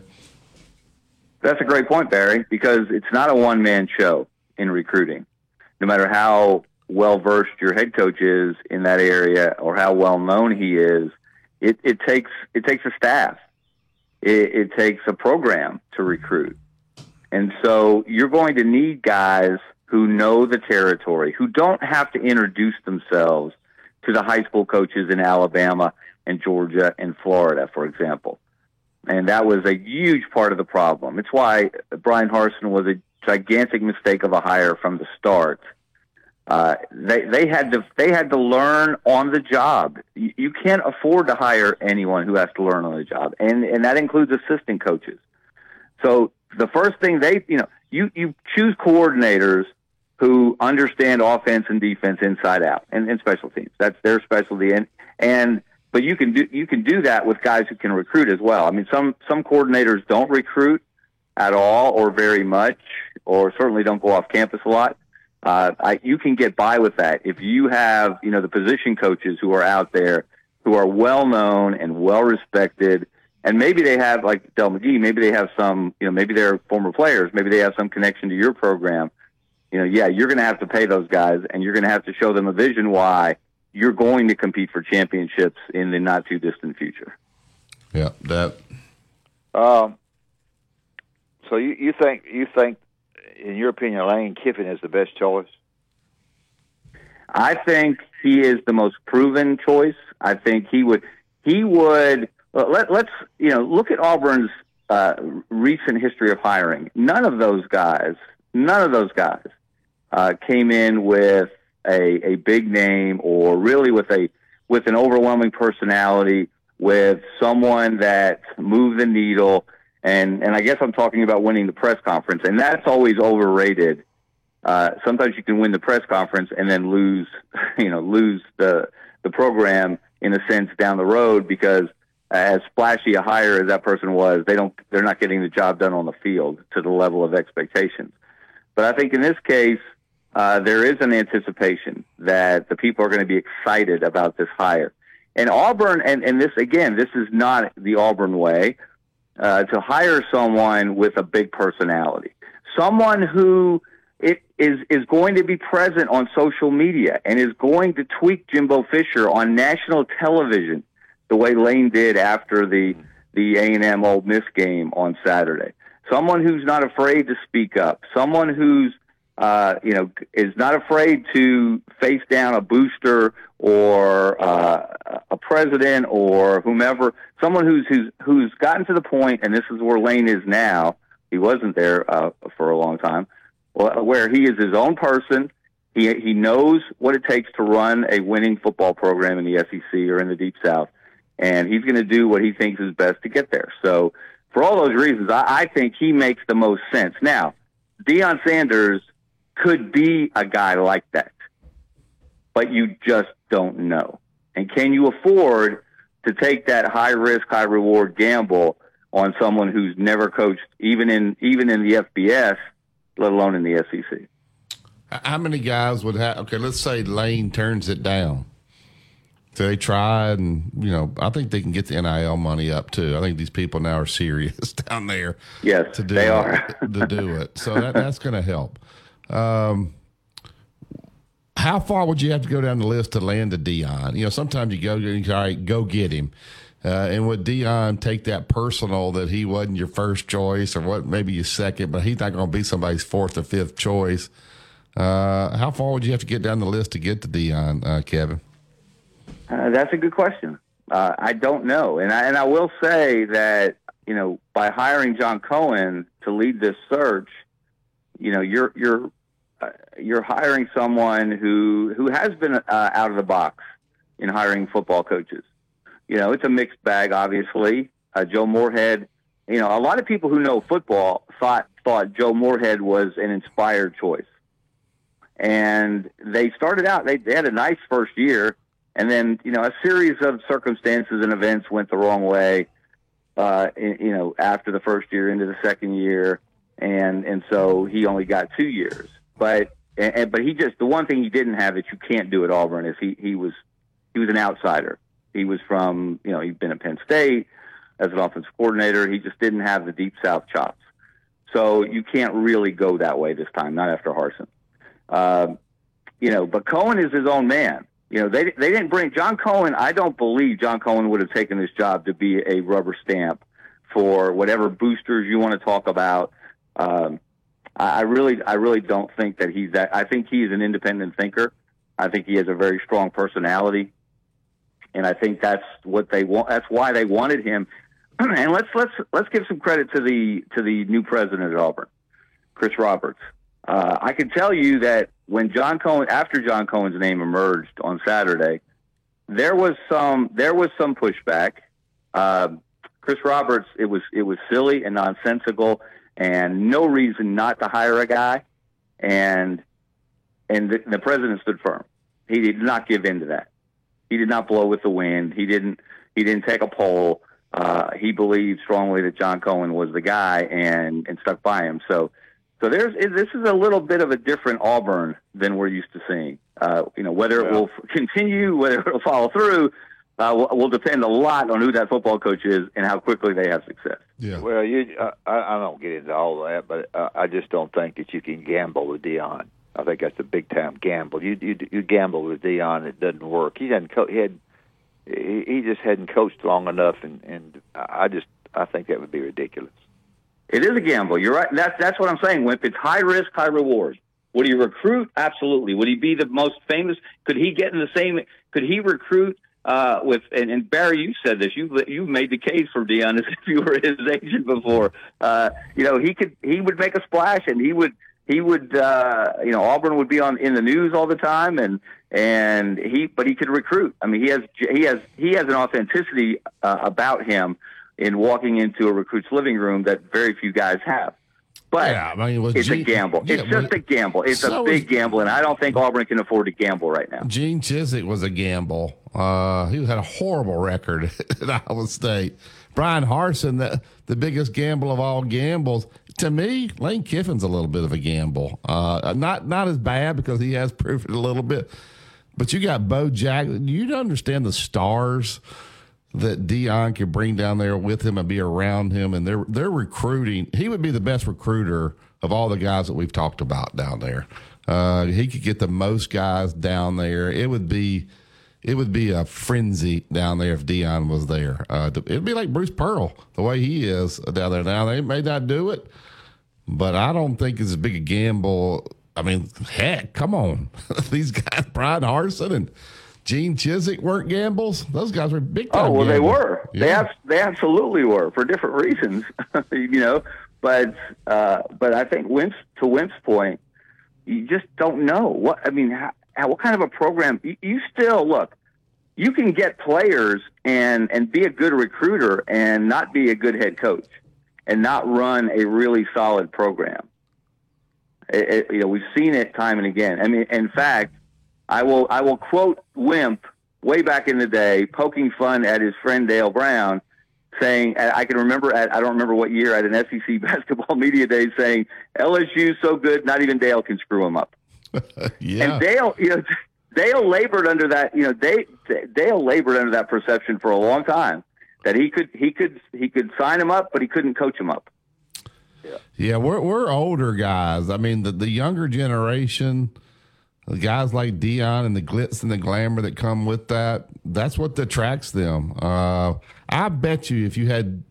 That's a great point, Barry, because it's not a one man show in recruiting. No matter how well versed your head coach is in that area or how well known he is, it, it takes it takes a staff it, it takes a program to recruit. And so you're going to need guys who know the territory, who don't have to introduce themselves to the high school coaches in Alabama and Georgia and Florida, for example. And that was a huge part of the problem. It's why Bryan Harsin was a gigantic mistake of a hire from the start uh, they they had to they had to learn on the job. You, you can't afford to hire anyone who has to learn on the job, and and that includes assistant coaches. So the first thing they you know you you choose coordinators who understand offense and defense inside out and, and special teams. That's their specialty, and and but you can do you can do that with guys who can recruit as well. I mean, some some coordinators don't recruit at all or very much, or certainly don't go off campus a lot uh, I, you can get by with that if you have, you know, the position coaches who are out there who are well known and well respected, and maybe they have like Dell McGee, maybe they have some, you know, maybe they're former players, maybe they have some connection to your program. You know, yeah, you're going to have to pay those guys, and you're going to have to show them a vision why you're going to compete for championships in the not too distant future. Yeah, that. Um. So you, you think you think in your opinion, Lane Kiffin is the best choice? I think he is the most proven choice. I think he would he would let, let's you know look at Auburn's uh, recent history of hiring. None of those guys, none of those guys, uh, came in with a a big name or really with a with an overwhelming personality, with someone that moved the needle and and I guess I'm talking about winning the press conference, and that's always overrated. Uh, sometimes you can win the press conference and then lose, you know, lose the the program in a sense down the road because as splashy a hire as that person was, they don't they're not getting the job done on the field to the level of expectations. But I think in this case, uh, there is an anticipation that the people are going to be excited about this hire. And Auburn, and, and this again, this is not the Auburn way uh, to hire someone with a big personality, someone who it is is going to be present on social media and is going to tweak Jimbo Fisher on national television the way Lane did after the the A and M Ole Miss game on Saturday. Someone who's not afraid to speak up. Someone who's uh, you know is not afraid to face down a booster or uh, a president or whomever. Someone who's who's who's gotten to the point, and this is where Lane is now. He wasn't there uh, for a long time where he is his own person. He he knows what it takes to run a winning football program in the SEC or in the Deep South, and he's going to do what he thinks is best to get there. So, for all those reasons, I, I think he makes the most sense. Now, Deion Sanders could be a guy like that, but you just don't know. And can you afford to take that high risk, high reward gamble on someone who's never coached, even in even in the FBS? let alone in the SEC. How many guys would have? Okay, let's say Lane turns it down. So they tried, and you know, I think they can get the NIL money up too. I think these people now are serious down there. Yes, to do they it, are to do it. So that, that's going to help. Um, how far would you have to go down the list to land a Deion? You know, sometimes you go, all right, go get him. Uh, and would Deion take that personal that he wasn't your first choice or what maybe your second, but he's not going to be somebody's fourth or fifth choice? Uh, how far would you have to get down the list to get to Deion, uh, Kevin? Uh, that's a good question. Uh, I don't know, and I and I will say that you know by hiring John Cohen to lead this search, you know you're you're uh, you're hiring someone who who has been out of the box in hiring football coaches you know, it's a mixed bag, obviously. Uh, Joe Moorhead, you know, a lot of people who know football thought thought Joe Moorhead was an inspired choice, and they started out. They, they had a nice first year, and then you know a series of circumstances and events went the wrong way. Uh, you know, after the first year into the second year, and and so he only got two years. But and, but he just the one thing he didn't have that you can't do at Auburn is he he was he was an outsider. He was from, you know, he'd been at Penn State as an offensive coordinator. He just didn't have the deep South chops. So you can't really go that way this time, not after Harsin. Um, you know, but Cohen is his own man. You know, they they didn't bring John Cohen. I don't believe John Cohen would have taken this job to be a rubber stamp for whatever boosters you want to talk about. Um, I really, I really don't think that he's that. I think he's an independent thinker. I think he has a very strong personality and I think that's what they want. That's why they wanted him. and let's let's let's give some credit to the to the new president at Auburn, Chris Roberts. Uh, I can tell you that when John Cohen, after John Cohen's name emerged on Saturday, there was some there was some pushback. Uh, Chris Roberts, it was it was silly and nonsensical, and no reason not to hire a guy. And and the, the president stood firm. He did not give in to that. He did not blow with the wind. He didn't. He didn't take a poll. Uh, he believed strongly that John Cohen was the guy and and stuck by him. So, so there's this is a little bit of a different Auburn than we're used to seeing. Uh, you know, whether yeah. it will continue, whether it will follow through, uh, will, will, depend a lot on who that football coach is and how quickly they have success. Yeah. Well, you, uh, I, I don't get into all of that, but uh, I just don't think that you can gamble with Deion. I think that's a big time gamble. You you you gamble with Deion, it doesn't work. He hadn't co- he had he just hadn't coached long enough, and and I just I think that would be ridiculous. It is a gamble. You're right. That's that's what I'm saying. Wimp, it's high risk, high reward. Would he recruit? Absolutely. Would he be the most famous? Could he get in the same? Could he recruit uh, with? And, and Barry, you said this. You you made the case for Deion as if you were his agent before. Uh, you know, he could he would make a splash, and he would he would uh you know Auburn would be on in the news all the time and and he but he could recruit I mean he has he has he has an authenticity uh, about him in walking into a recruit's living room that very few guys have but yeah, I mean, it's Gene, a gamble. Yeah, it's just a gamble. It's so a big gamble, and I don't think Auburn can afford to gamble right now. Gene Chizik was a gamble. Uh, he had a horrible record at Iowa State. Bryan Harsin, the, the biggest gamble of all gambles to me, Lane Kiffin's a little bit of a gamble. Uh, not not as bad because he has proved it a little bit. But you got Bo Jackson. You understand the stars that Deion could bring down there with him and be around him, and they're they're recruiting. He would be the best recruiter of all the guys that we've talked about down there. Uh, he could get the most guys down there. It would be it would be a frenzy down there if Deion was there. Uh, it'd be like Bruce Pearl, the way he is down there. Now they may not do it, but I don't think it's as big a gamble. I mean, heck, come on, these guys, Bryan Harsin and Gene Chizik weren't gambles. Those guys were big time. Oh well, gambles. they were. Yeah. They ab- they absolutely were for different reasons, you know. But uh, but I think Wimp's to Wimp's point, you just don't know what I mean. How, how, what kind of a program? You, you still look. You can get players and and be a good recruiter and not be a good head coach, and not run a really solid program. It, it, you know, we've seen it time and again. I mean, in fact, I will I will quote Wimp way back in the day, poking fun at his friend Dale Brown, saying I can remember at I don't remember what year at an SEC basketball media day saying LSU's so good, not even Dale can screw him up. yeah. And Dale, you know, Dale labored under that. You know, Dale, Dale labored under that perception for a long time that he could he could he could sign him up, but he couldn't coach him up. Yeah, we're we're older guys. I mean, the the younger generation, the guys like Deion and the glitz and the glamour that come with that. That's what attracts them. Uh, I bet you, if you had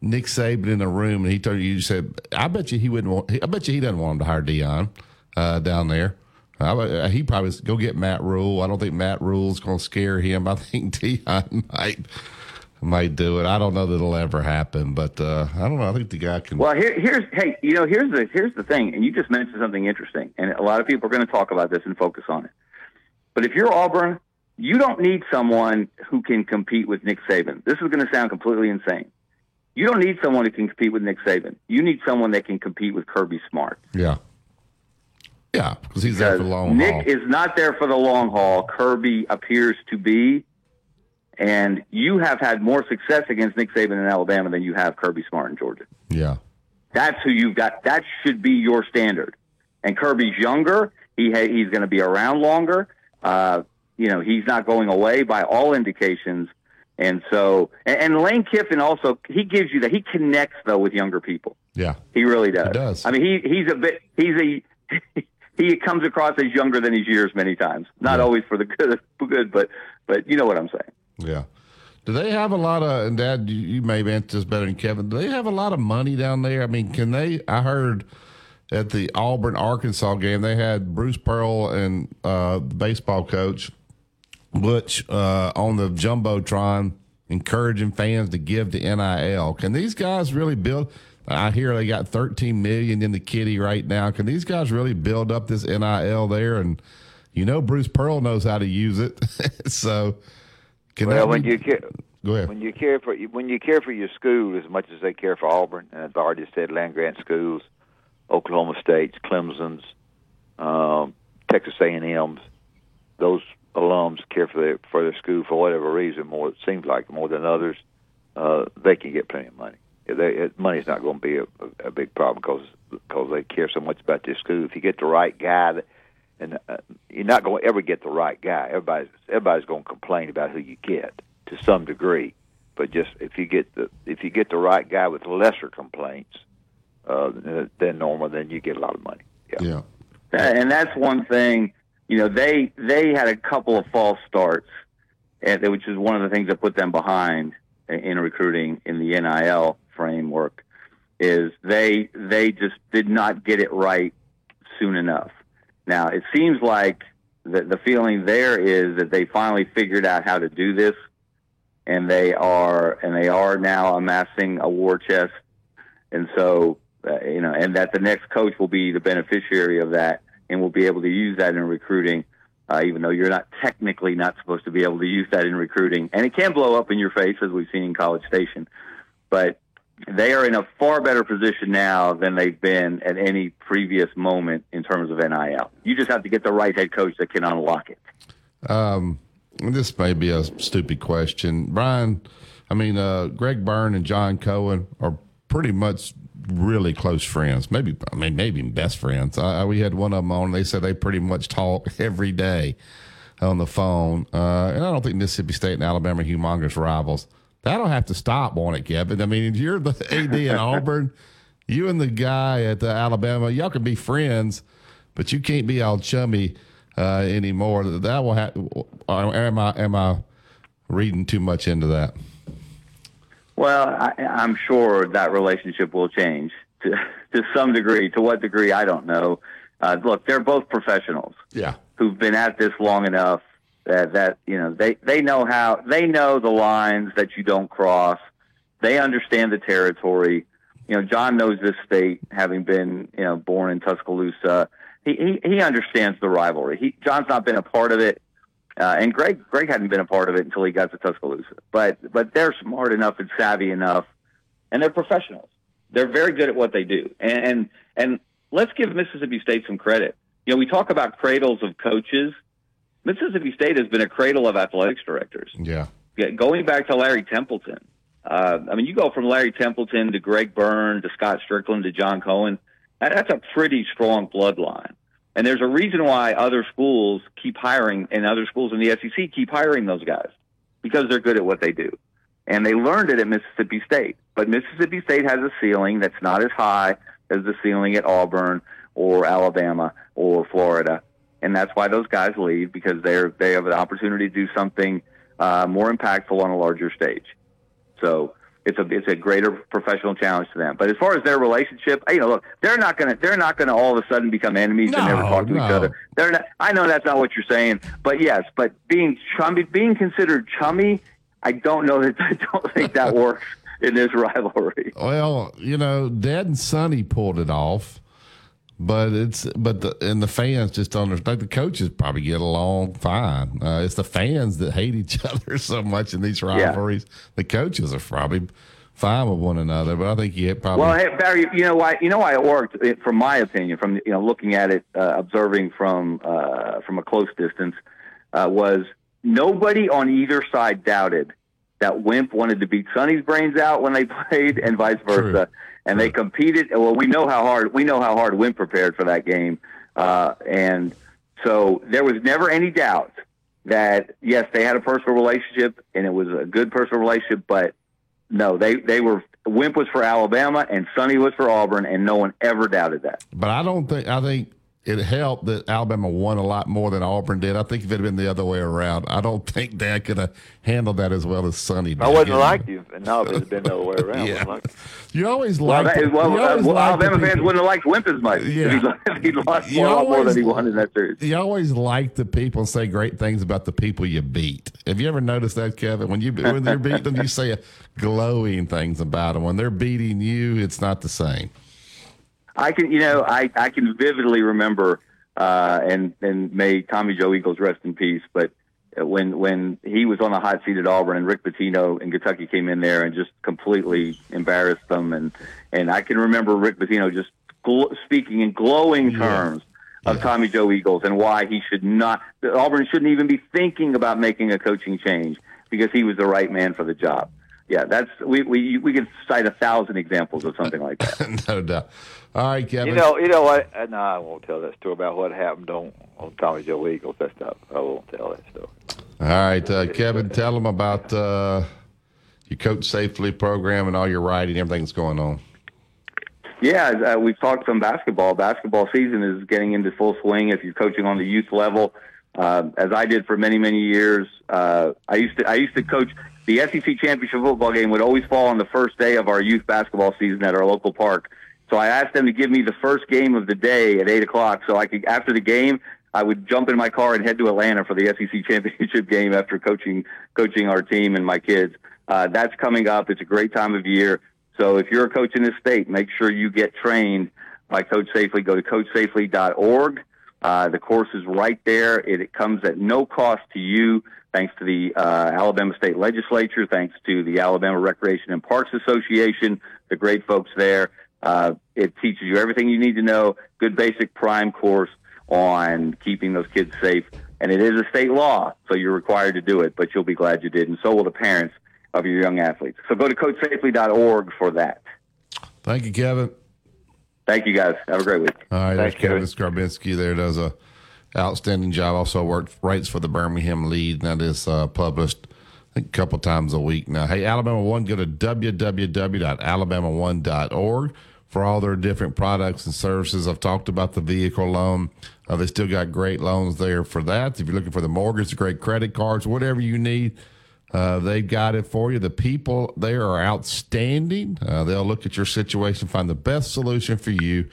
Nick Saban in a room and he told you, you said, I bet you he wouldn't want. I bet you he doesn't want him to hire Deion uh, down there. I, bet- he probably go get Matt Rhule. I don't think Matt Rhule's going to scare him. I think Deion might might do it. I don't know that it'll ever happen, but uh, I don't know. I think the guy can. Well, here, here's hey, you know, here's the here's the thing, and you just mentioned something interesting, and a lot of people are going to talk about this and focus on it. But if you're Auburn, you don't need someone who can compete with Nick Saban. This is going to sound completely insane. You don't need someone who can compete with Nick Saban. You need someone that can compete with Kirby Smart. Yeah. Yeah, because he's there for the long Nick haul. is not there for the long haul. Kirby appears to be, and you have had more success against Nick Saban in Alabama than you have Kirby Smart in Georgia. Yeah. That's who you've got. That should be your standard. And Kirby's younger. He ha- he's going to be around longer. Uh, you know, he's not going away by all indications. And so, and, and Lane Kiffin also he gives you that. He connects though with younger people. Yeah. He really does. He does. I mean, he he's a bit. He's a. he comes across as younger than his years many times. Not always for the good, good, but but you know what I'm saying. Yeah. Do they have a lot of, and Dad, you, you may answer this better than Kevin. Do they have a lot of money down there? I mean, can they? I heard at the Auburn Arkansas game, they had Bruce Pearl and uh, the baseball coach Butch uh, on the jumbotron, encouraging fans to give to NIL. Can these guys really build? I hear they got 13 million in the kitty right now. Can these guys really build up this NIL there? And you know, Bruce Pearl knows how to use it. so, can well, when be- you care, Go ahead. when you care for when you care for your school as much as they care for Auburn, and I've already said land grant schools, Oklahoma State's, Clemson's, um, Texas A and M's, those alums care for their for their school for whatever reason more. It seems like more than others. Uh, they can get plenty of money. They, money's not going to be a, a, a big problem because because they care so much about their school. If you get the right guy, that, and uh, you're not going to ever get the right guy. Everybody's everybody's going to complain about who you get to some degree, but just if you get the if you get the right guy with lesser complaints uh, than normal, then you get a lot of money. Yeah. And that's one thing. You know, they they had a couple of false starts, which is one of the things that put them behind in recruiting in the NIL framework. Is they they just did not get it right soon enough. Now it seems like the the feeling there is that they finally figured out how to do this, and they are and they are now amassing a war chest, and so uh, you know, and that the next coach will be the beneficiary of that and will be able to use that in recruiting, uh, even though you're not technically not supposed to be able to use that in recruiting, and it can blow up in your face as we've seen in College Station, but they are in a far better position now than they've been at any previous moment in terms of NIL. You just have to get the right head coach that can unlock it. Um, this may be a stupid question, Brian. I mean, uh, Greg Byrne and John Cohen are pretty much really close friends. Maybe, I mean, maybe best friends. I, I- we had one of them on. They said they pretty much talk every day on the phone. Uh, and I don't think Mississippi State and Alabama are humongous rivals. That'll have to stop, won't it, Kevin? I mean, if you're the AD in Auburn, you and the guy at the Alabama, y'all can be friends, but you can't be all chummy uh, anymore. That will happen. Am I am I reading too much into that? Well, I, I'm sure that relationship will change to to some degree. To what degree, I don't know. Uh, look, they're both professionals. Yeah. Who've been at this long enough that that you know they they know how they know the lines that you don't cross. They understand the territory. You know, John knows this state, having been you know born in Tuscaloosa. He he, he understands the rivalry. He John's not been a part of it. Uh, and Greg, Greg hadn't been a part of it until he got to Tuscaloosa. But but they're smart enough and savvy enough, and they're professionals. They're very good at what they do. And and, and let's give Mississippi State some credit. You know, we talk about cradles of coaches. Mississippi State has been a cradle of athletics directors. Yeah. Yeah, going back to Larry Templeton. Uh, I mean, you go from Larry Templeton to Greg Byrne to Scott Stricklin to John Cohen. That, that's a pretty strong bloodline. And there's a reason why other schools keep hiring, and other schools in the SEC keep hiring those guys because they're good at what they do. And they learned it at Mississippi State. But Mississippi State has a ceiling that's not as high as the ceiling at Auburn or Alabama or Florida. And that's why those guys leave because they're they have an opportunity to do something uh, more impactful on a larger stage. So it's a it's a greater professional challenge to them. But as far as their relationship, you know, look, they're not gonna they're not gonna all of a sudden become enemies No, and never talk to no. each other. They're not. I know that's not what you're saying, but yes, but being chummy, being considered chummy, I don't know that I don't think that works in this rivalry. Well, you know, Dad and Sonny pulled it off, but it's but the and the fans just don't understand. The coaches probably get along fine. Uh, it's the fans that hate each other so much in these rivalries. The coaches are probably fine with one another, but I think you probably Well, hey, Barry, you know why? You know why it worked, it- from my opinion, from you know looking at it, uh, observing from uh, from a close distance, uh, was nobody on either side doubted that Wimp wanted to beat Sonny's brains out when they played, and vice versa. And they competed. Well, we know how hard we know how hard Wimp prepared for that game, uh, and so there was never any doubt that yes, they had a personal relationship, and it was a good personal relationship, but no, they they were Wimp was for Alabama and Sonny was for Auburn, and no one ever doubted that. But I don't think I think it helped that Alabama won a lot more than Auburn did. I think if it had been the other way around, I don't think Dad could have handled that as well as Sonny did. I wouldn't You have liked you, and no, if it had been the other way around. Yeah. like. You always Well, like that, well, uh, well, Alabama fans wouldn't have liked Wimp as much Yeah. he, he lost You more, a lot more always- than he won in that series. You always like the people and say great things about the people you beat. Have you ever noticed that, Kevin? When you when they're beating them, you say glowing things about them. When they're beating you, it's not the same. I can, you know, I, I can vividly remember, uh, and and may Tommy Joe Eagles rest in peace. But when when he was on the hot seat at Auburn and Rick Pitino in Kentucky came in there and just completely embarrassed them, and and I can remember Rick Pitino just gl- speaking in glowing terms of Tommy Joe Eagles and why he should not Auburn shouldn't even be thinking about making a coaching change because he was the right man for the job. Yeah, that's we we we could cite a thousand examples of something like that. no doubt. All right, Kevin. You know, you know what? Uh, no, I won't tell that story about what happened on on Tommy Joe Eagles. That's not. I won't tell that story. All right, uh, Kevin, tell them about uh, your coach safely program and all your writing, everything that's going on. Yeah, uh, we've talked some basketball. Basketball season is getting into full swing. If you're coaching on the youth level, uh, as I did for many many years, uh, I used to I used to coach. The SEC championship football game would always fall on the first day of our youth basketball season at our local park. So I asked them to give me the first game of the day at eight o'clock, so I could after the game I would jump in my car and head to Atlanta for the SEC championship game after coaching coaching our team and my kids. Uh, that's coming up. It's a great time of year. So if you're a coach in this state, make sure you get trained by Coach Safely. Go to coachsafely.org. Uh, the course is right there. It, it comes at no cost to you, thanks to the uh, Alabama State Legislature, thanks to the Alabama Recreation and Parks Association, the great folks there. Uh, it teaches you everything you need to know. Good basic prime course on keeping those kids safe. And it is a state law, so you're required to do it, but you'll be glad you did. And so will the parents of your young athletes. So go to coachsafely.org for that. Thank you, Kevin. Thank you, guys. Have a great week. All right, there's Thanks, Kevin Scarbinsky there does a outstanding job. Also worked writes for the Birmingham Lede, and that is uh, published a couple times a week now. Hey, Alabama One, go to www.alabama1.org for all their different products and services. I've talked about the vehicle loan. Uh, they still got great loans there for that. If you're looking for the mortgage, great credit cards, whatever you need, uh, they've got it for you. The people there are outstanding. Uh, they'll look at your situation, find the best solution for you.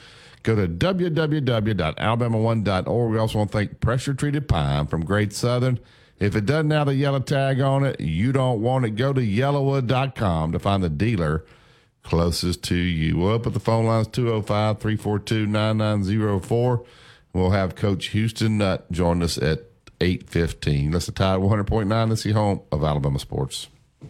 Go to www.alabama1.org. We also want to thank Pressure Treated Pine from Great Southern. If it doesn't have the yellow tag on it, you don't want it. Go to yellawood.com to find the dealer closest to you. We'll up at the phone lines 205 342 9904. We'll have Coach Houston Nutt join us at 815. That's the Tide 100.9. That's the home of Alabama Sports.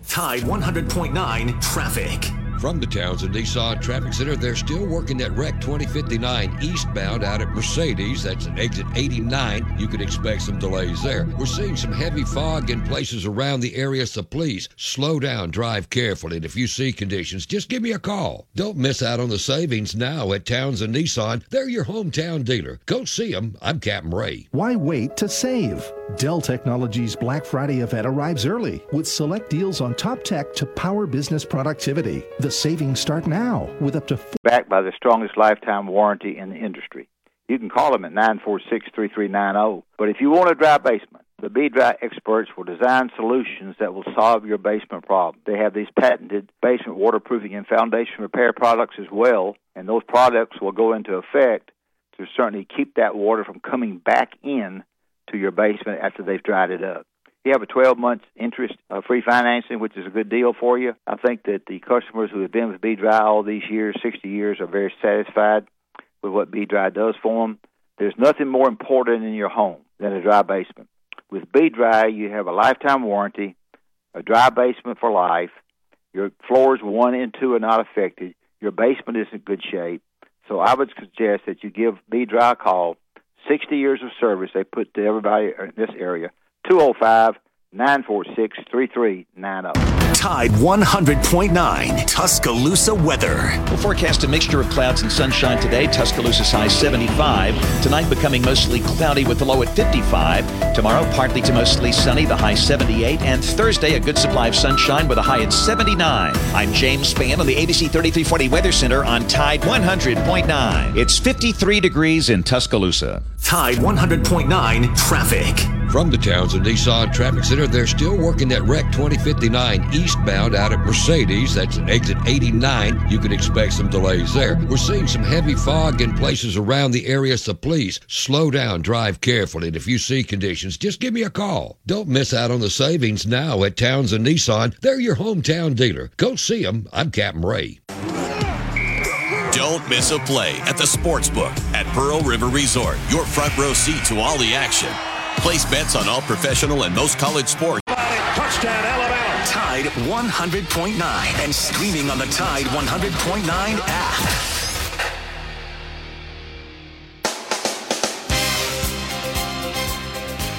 Tide 100.9 traffic. From the Townsend Nissan Traffic Center, they're still working that wreck 2059 eastbound out at Mercedes. That's at exit 89. You could expect some delays there. We're seeing some heavy fog in places around the area, so please slow down, drive carefully, and if you see conditions, just give me a call. Don't miss out on the savings now at Townsend Nissan. They're your hometown dealer. Go see them. I'm Captain Ray. Why wait to save? Dell Technologies Black Friday event arrives early with select deals on top tech to power business productivity. The savings start now with up to four- backed by the strongest lifetime warranty in the industry. You can call them at 946-3390. But if you want a dry basement, the B-Dry experts will design solutions that will solve your basement problem. They have these patented basement waterproofing and foundation repair products as well, and those products will go into effect to certainly keep that water from coming back in to your basement after they've dried it up. You have a 12 month interest uh, free financing, which is a good deal for you. I think that the customers who have been with B Dry all these years, 60 years, are very satisfied with what B Dry does for them. There's nothing more important in your home than a dry basement. With B Dry, you have a lifetime warranty, a dry basement for life. Your floors one and two are not affected. Your basement is in good shape. So I would suggest that you give B Dry a call 60 years of service they put to everybody in this area. 205 946 3390. Tide 100.9 Tuscaloosa weather. We'll forecast a mixture of clouds and sunshine today. Tuscaloosa's high 75. Tonight becoming mostly cloudy with the low at 55. Tomorrow partly to mostly sunny, the high 78. And Thursday a good supply of sunshine with a high at 79. I'm James Spann on the ABC 3340 Weather Center on Tide 100.9. It's 53 degrees in Tuscaloosa. Tide 100.9 traffic. From the Townsend Nissan Traffic Center, they're still working that wreck 2059 eastbound out at Mercedes. That's at exit 89. You can expect some delays there. We're seeing some heavy fog in places around the area, so please slow down, drive carefully, and if you see conditions, just give me a call. Don't miss out on the savings now at Townsend Nissan. They're your hometown dealer. Go see them. I'm Captain Ray. Don't miss a play at the Sportsbook at Pearl River Resort. Your front row seat to all the action. Place bets on all professional and most college sports. Touchdown, Alabama. Tide 100.9 and streaming on the Tide 100.9 app.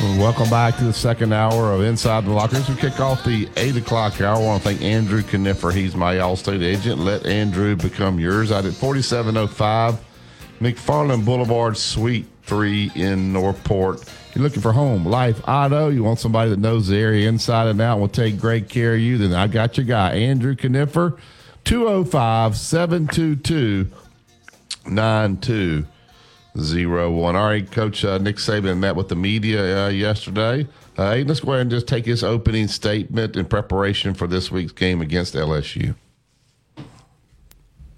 Welcome back to the second hour of Inside the Locker. As we kick off the 8 o'clock hour, I want to thank Andrew Kniffer. He's my Allstate agent. Let Andrew become yours out at 4705 McFarland Boulevard, Suite 3 in Northport. You're looking for home, life, auto. You want somebody that knows the area inside and out and will take great care of you. Then I got your guy, Andrew Kniffer, 205 722 92 zero one. All right, Coach uh, Nick Saban met with the media uh, yesterday. Uh, let's go ahead and just take his opening statement in preparation for this week's game against LSU.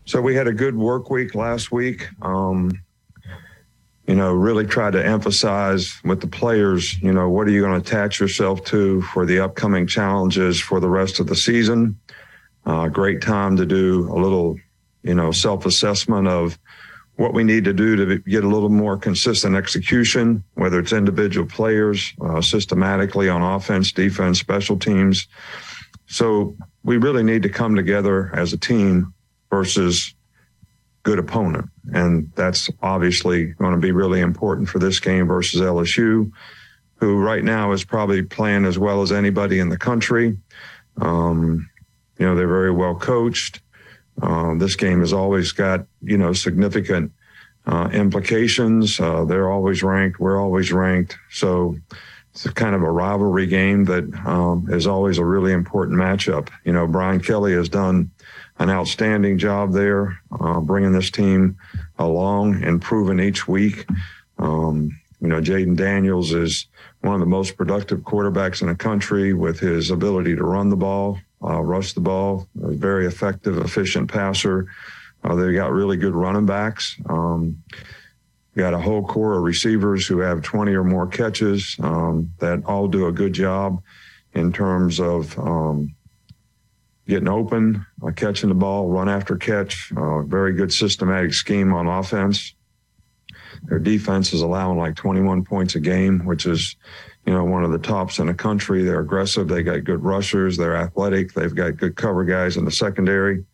So we had a good work week last week. Um, you know, really tried to emphasize with the players, you know, what are you going to attach yourself to for the upcoming challenges for the rest of the season? Uh, great time to do a little, you know, self assessment of what we need to do to get a little more consistent execution, whether it's individual players, uh, systematically on offense, defense, special teams. So we really need to come together as a team versus good opponent. And that's obviously going to be really important for this game versus LSU, who right now is probably playing as well as anybody in the country. Um, you know, they're very well coached. Uh, this game has always got, you know, significant uh, implications. Uh, they're always ranked. We're always ranked. So it's kind of a rivalry game that um, is always a really important matchup. You know, Brian Kelly has done an outstanding job there, uh, bringing this team along, and improving each week. Um, you know, Jayden Daniels is one of the most productive quarterbacks in the country with his ability to run the ball, uh, rush the ball, a very effective, efficient passer. Uh, they've got really good running backs. Um, got a whole core of receivers who have 20 or more catches um, that all do a good job in terms of um, getting open, uh, catching the ball, run after catch. Uh, very good systematic scheme on offense. Their defense is allowing like 21 points a game, which is, you know, one of the tops in the country. They're aggressive. They got good rushers. They're athletic. They've got good cover guys in the secondary,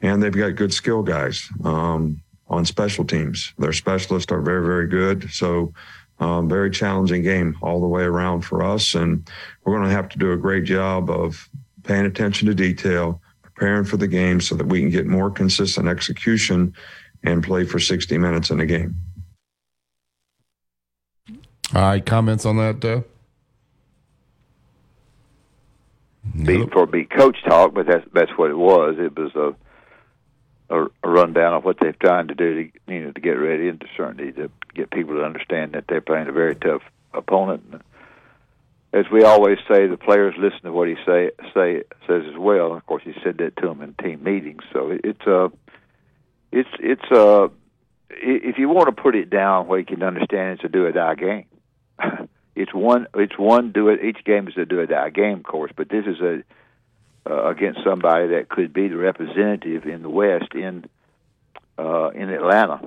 and they've got good skill guys. Um, on special teams. Their specialists are very, very good. So, um, very challenging game all the way around for us. And we're going to have to do a great job of paying attention to detail, preparing for the game so that we can get more consistent execution and play for 60 minutes in a game. All right, comments on that, uh? Be, for be coach talk, but that's that's what it was. It was a a, a rundown of what they're trying to do to you know to get ready and to certainly to get people to understand that they're playing a very tough opponent. As we always say, the players listen to what he say say says as well. Of course, he said that to them in team meetings. So it, it's a uh, it's it's a uh, if you want to put it down where you can understand, it's a do or die game. it's one it's one do it each game is a do or die game, of course, but this is a uh, against somebody that could be the representative in the West in uh, in Atlanta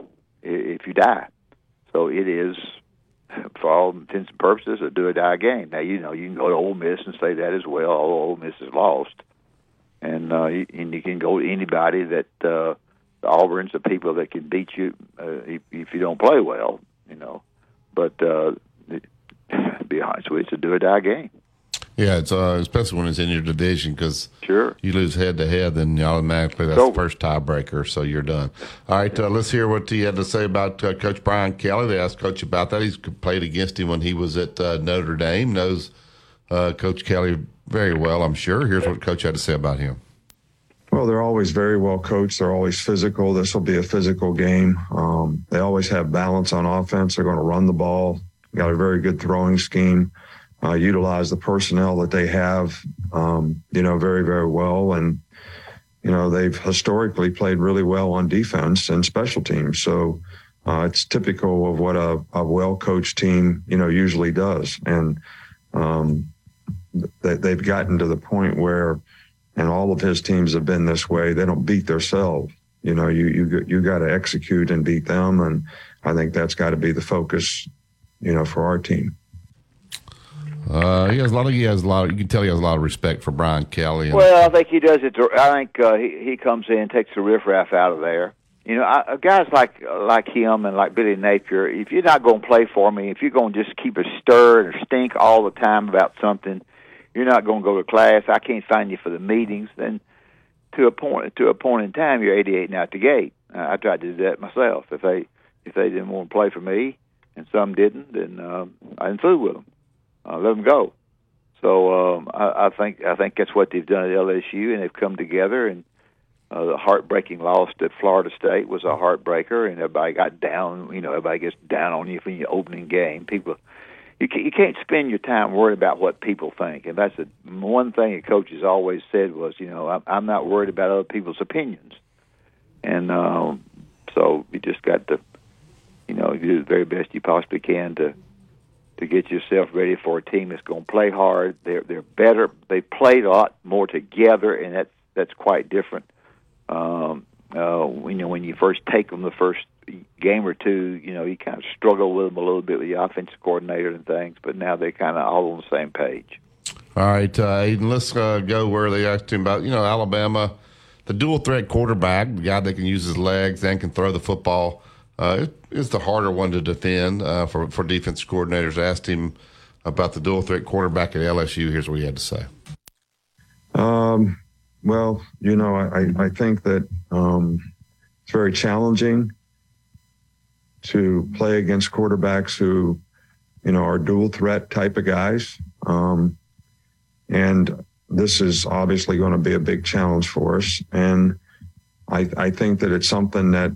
if you die. So it is, for all intents and purposes, a do or die game. Now you know you can go to Ole Miss and say that as well. Although Ole Miss is lost, and uh, you, and you can go to anybody that uh, the Auburn's the people that can beat you uh, if, if you don't play well. You know, but uh, to be honest with you, it's a do or die game. Yeah, it's uh, especially when it's in your division because sure you lose head to head, then automatically that's the first tiebreaker, so you're done. All right, uh, let's hear what he had to say about uh, Coach Brian Kelly. They asked Coach about that. He's played against him when he was at uh, Notre Dame. Knows uh, Coach Kelly very well, I'm sure. Here's what Coach had to say about him. Well, they're always very well coached. They're always physical. This will be a physical game. Um, they always have balance on offense. They're going to run the ball. Got a very good throwing scheme uh, utilize the personnel that they have, um, you know, very, very well. And, you know, they've historically played really well on defense and special teams. So uh, it's typical of what a, a well coached team, you know, usually does. And um, they, they've gotten to the point where, and all of his teams have been this way, they don't beat themselves. You know, you, you, you got to execute and beat them. And I think that's got to be the focus, you know, for our team. Uh, he has a lot of. He has a lot. Of, you can tell he has a lot of respect for Brian Kelly. And, well, I think he does it. I think uh, he he comes in, takes the riffraff out of there. You know, I, guys like like him and like Billy Napier. If you're not going to play for me, if you're going to just keep a stir or stink all the time about something, you're not going to go to class. I can't find you for the meetings. Then, to a point to a point in time, you're 88 and out the gate. Uh, I tried to do that myself. If they if they didn't want to play for me, and some didn't, then uh, I didn't fool with them uh, let them go. So um, I, I think I think that's what they've done at LSU, and they've come together. And uh, the heartbreaking loss at Florida State was a heartbreaker, and everybody got down. You know, everybody gets down on you for your opening game. People, you can't, you can't spend your time worried about what people think, and that's the one thing a coach has always said was, you know, I'm, I'm not worried about other people's opinions, and um, so you just got to, you know, do the very best you possibly can to to get yourself ready for a team that's going to play hard. They're they're better. They played a lot more together, and that's that's quite different. Um, uh, you know, when you first take them the first game or two, you know, you kind of struggle with them a little bit with the offensive coordinator and things, but now they're kind of all on the same page. All right, uh, Aiden, let's uh, go where they asked him about, you know, Alabama the dual threat quarterback, the guy that can use his legs and can throw the football, uh, is the harder one to defend uh, for for defense coordinators. I asked him about the dual threat quarterback at LSU. Here's what he had to say. Um, well, you know, I, I think that um, it's very challenging to play against quarterbacks who, you know, are dual threat type of guys. Um, and this is obviously going to be a big challenge for us. And I, I think that it's something that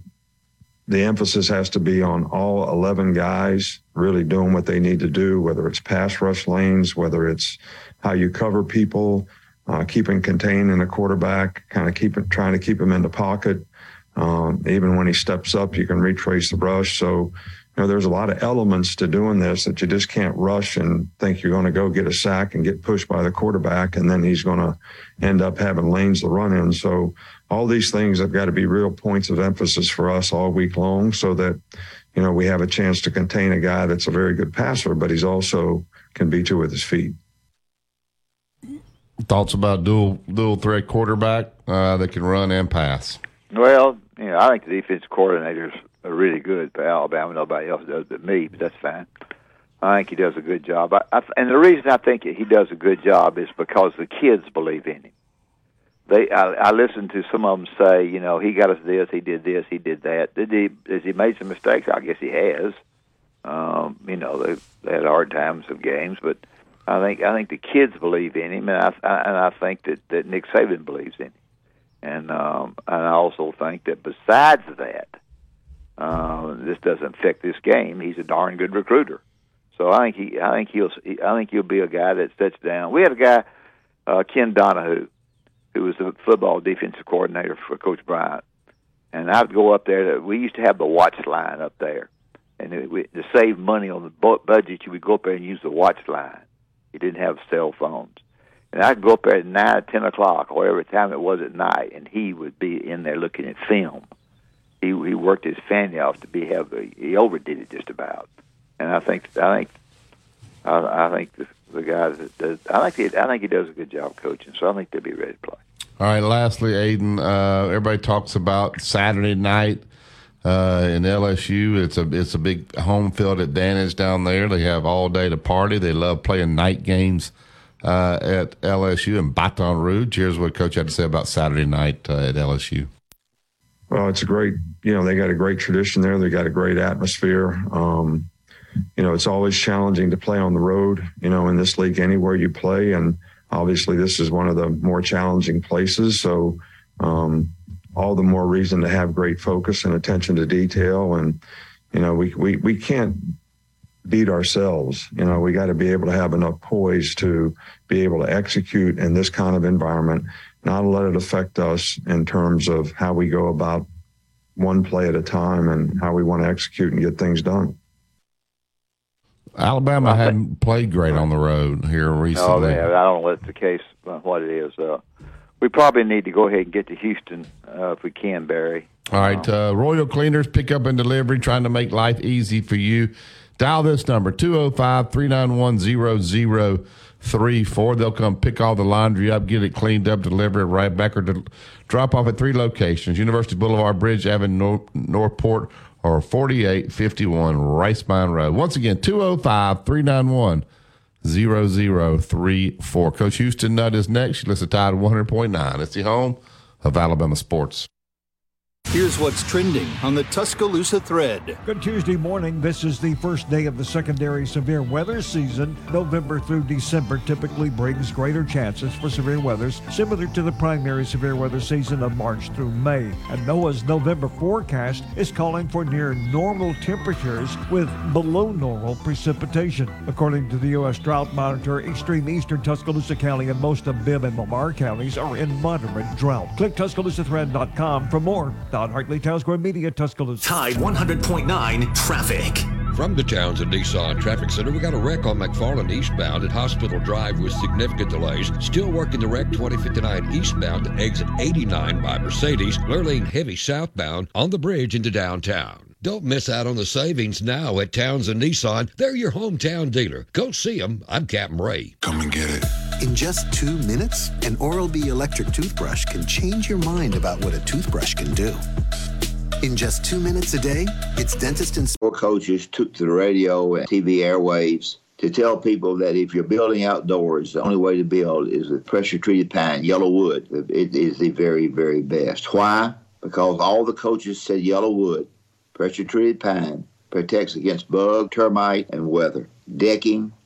the emphasis has to be on all 11 guys really doing what they need to do, whether it's pass rush lanes, whether it's how you cover people, uh, keeping contained in a quarterback, kind of keeping, trying to keep him in the pocket. Um, even when he steps up, you can retrace the brush. So, you know, there's a lot of elements to doing this that you just can't rush and think you're going to go get a sack and get pushed by the quarterback, and then he's going to end up having lanes to run in. So, all these things have got to be real points of emphasis for us all week long, so that you know we have a chance to contain a guy that's a very good passer, but he's also can beat you with his feet. Thoughts about dual dual threat quarterback uh, that can run and pass? Well, you know, I think the defense coordinators really good for Alabama. Nobody else does but me, but that's fine. I think he does a good job. I, I, and the reason I think he does a good job is because the kids believe in him. They, I, I listened to some of them say, you know, he got us this, he did this, he did that. Did he? Has he made some mistakes? I guess he has. Um, you know, they, they had hard times of games, but I think I think the kids believe in him, and I, I and I think that that Nick Saban believes in him, and um, and I also think that besides that, uh, this doesn't affect this game. He's a darn good recruiter, so I think he I think he'll I think he'll be a guy that sits down. We had a guy, uh, Ken Donahue, who was the football defensive coordinator for Coach Bryant, and I'd go up there. To, we used to have the WATS line up there, and it, we, to save money on the budget, you would go up there and use the WATS line. You didn't have cell phones. And I'd go up there at nine, ten o'clock, or whatever time it was at night, and he would be in there looking at film. He he worked his fanny off to be have he overdid it just about. And I think I think I, I think the, the guy that does I think he, I think he does a good job coaching. So I think they'll be ready to play. All right. Lastly, Aiden, uh, everybody talks about Saturday night uh, in LSU. It's a it's a big home field advantage down there. They have all day to party. They love playing night games uh, at LSU and Baton Rouge. Here's what Coach had to say about Saturday night uh, at LSU. Well, it's a great, you know, they got a great tradition there. They got a great atmosphere. Um, you know, it's always challenging to play on the road, you know, in this league anywhere you play. And obviously, this is one of the more challenging places. So, um, all the more reason to have great focus and attention to detail. And, you know, we, we, we can't beat ourselves. You know, we got to be able to have enough poise to be able to execute in this kind of environment, not let it affect us in terms of how we go about one play at a time and how we want to execute and get things done. Alabama hadn't played great on the road here recently. No, man, I don't know if the case what it is. Uh, we probably need to go ahead and get to Houston uh, if we can, Barry. All right, uh, Royal Cleaners pick up and delivery, trying to make life easy for you. Dial this number 205 391 0034. They'll come pick all the laundry up, get it cleaned up, deliver it right back, or to drop off at three locations University Boulevard, Bridge Avenue, North, Northport, or 4851 Rice Mine Road. Once again, 205 391 0034. Coach Houston Nutt is next. She listens to Tide 100.9. It's the home of Alabama sports. Here's what's trending on the Tuscaloosa thread. Good Tuesday morning. This is the first day of the secondary severe weather season. November through December typically brings greater chances for severe weathers, similar to the primary severe weather season of March through May. And NOAA's November forecast is calling for near normal temperatures with below normal precipitation. According to the U.S. Drought Monitor, extreme eastern Tuscaloosa County and most of Bibb and Lamar counties are in moderate drought. Click TuscaloosaThread.com for more. Don Hartley, Town Square Media, Tuscaloosa. Tide 100.9 traffic. From the Townsend Nissan Traffic Center, we got a wreck on McFarland eastbound at Hospital Drive with significant delays. Still working the wreck 2059 eastbound to exit 89 by Mercedes. Lurleen heavy southbound on the bridge into downtown. Don't miss out on the savings now at Townsend Nissan. They're your hometown dealer. Go see them. I'm Captain Ray. Come and get it. In just two minutes, an Oral B electric toothbrush can change your mind about what a toothbrush can do. In just two minutes a day, its dentist and Four coaches took to the radio and TV airwaves to tell people that if you're building outdoors, the only way to build is with pressure treated pine, YellaWood. It is the very, very best. Why? Because all the coaches said YellaWood, pressure treated pine, protects against bug, termite, and weather. Decking,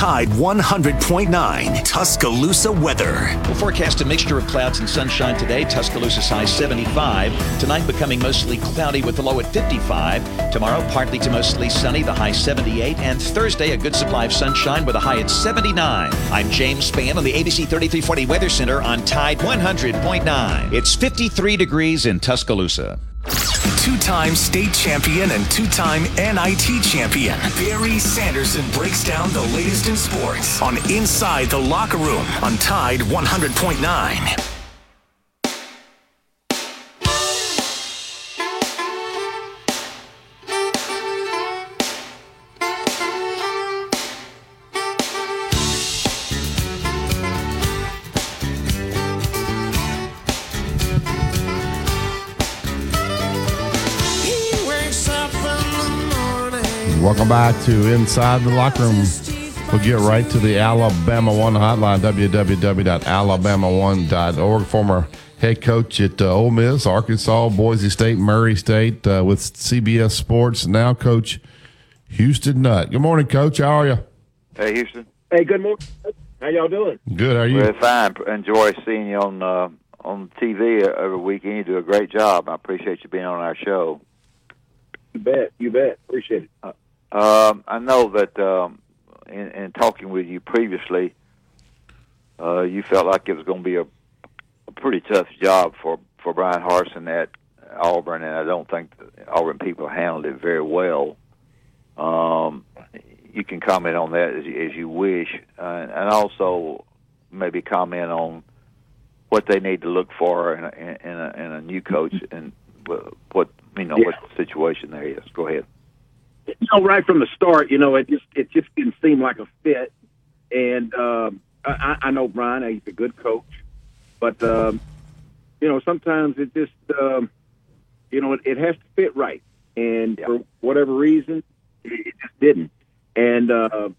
Tide 100.9 Tuscaloosa weather. We'll forecast a mixture of clouds and sunshine today. Tuscaloosa's high 75. Tonight becoming mostly cloudy with the low at 55. Tomorrow partly to mostly sunny, the high 78. And Thursday a good supply of sunshine with a high at 79. I'm James Spann on the ABC 3340 Weather Center on Tide 100.9. It's 53 degrees in Tuscaloosa. Two time state champion and two time NIT champion, Barry Sanderson breaks down the latest in sports on Inside the Locker Room on Tide 100.9. Welcome back to Inside the Locker Room. We'll get right to the Alabama One hotline, www.alabama1.org. Former head coach at uh, Ole Miss, Arkansas, Boise State, Murray State uh, with CBS Sports. Now, Coach Houston Nutt. Good morning, Coach. How are you? Hey, Houston. Hey, good morning. How y'all doing? Good. How are you? We're fine. Enjoy seeing you on uh, on TV every weekend. You do a great job. I appreciate you being on our show. You bet. You bet. Appreciate it. Uh, um, I know that um, in, in talking with you previously, uh, you felt like it was going to be a, a pretty tough job for for Bryan Harsin at Auburn, and I don't think the Auburn people handled it very well. Um, you can comment on that as, you- as you wish, uh, and also maybe comment on what they need to look for in a, in a, in a new coach and what you know what the situation there is. Go ahead. You know, right from the start, you know, it just it just didn't seem like a fit. And um, I, I know Bryan; he's a good coach, but um, you know, sometimes it just um, you know it, it has to fit right. And for whatever reason, it, it just didn't. And uh,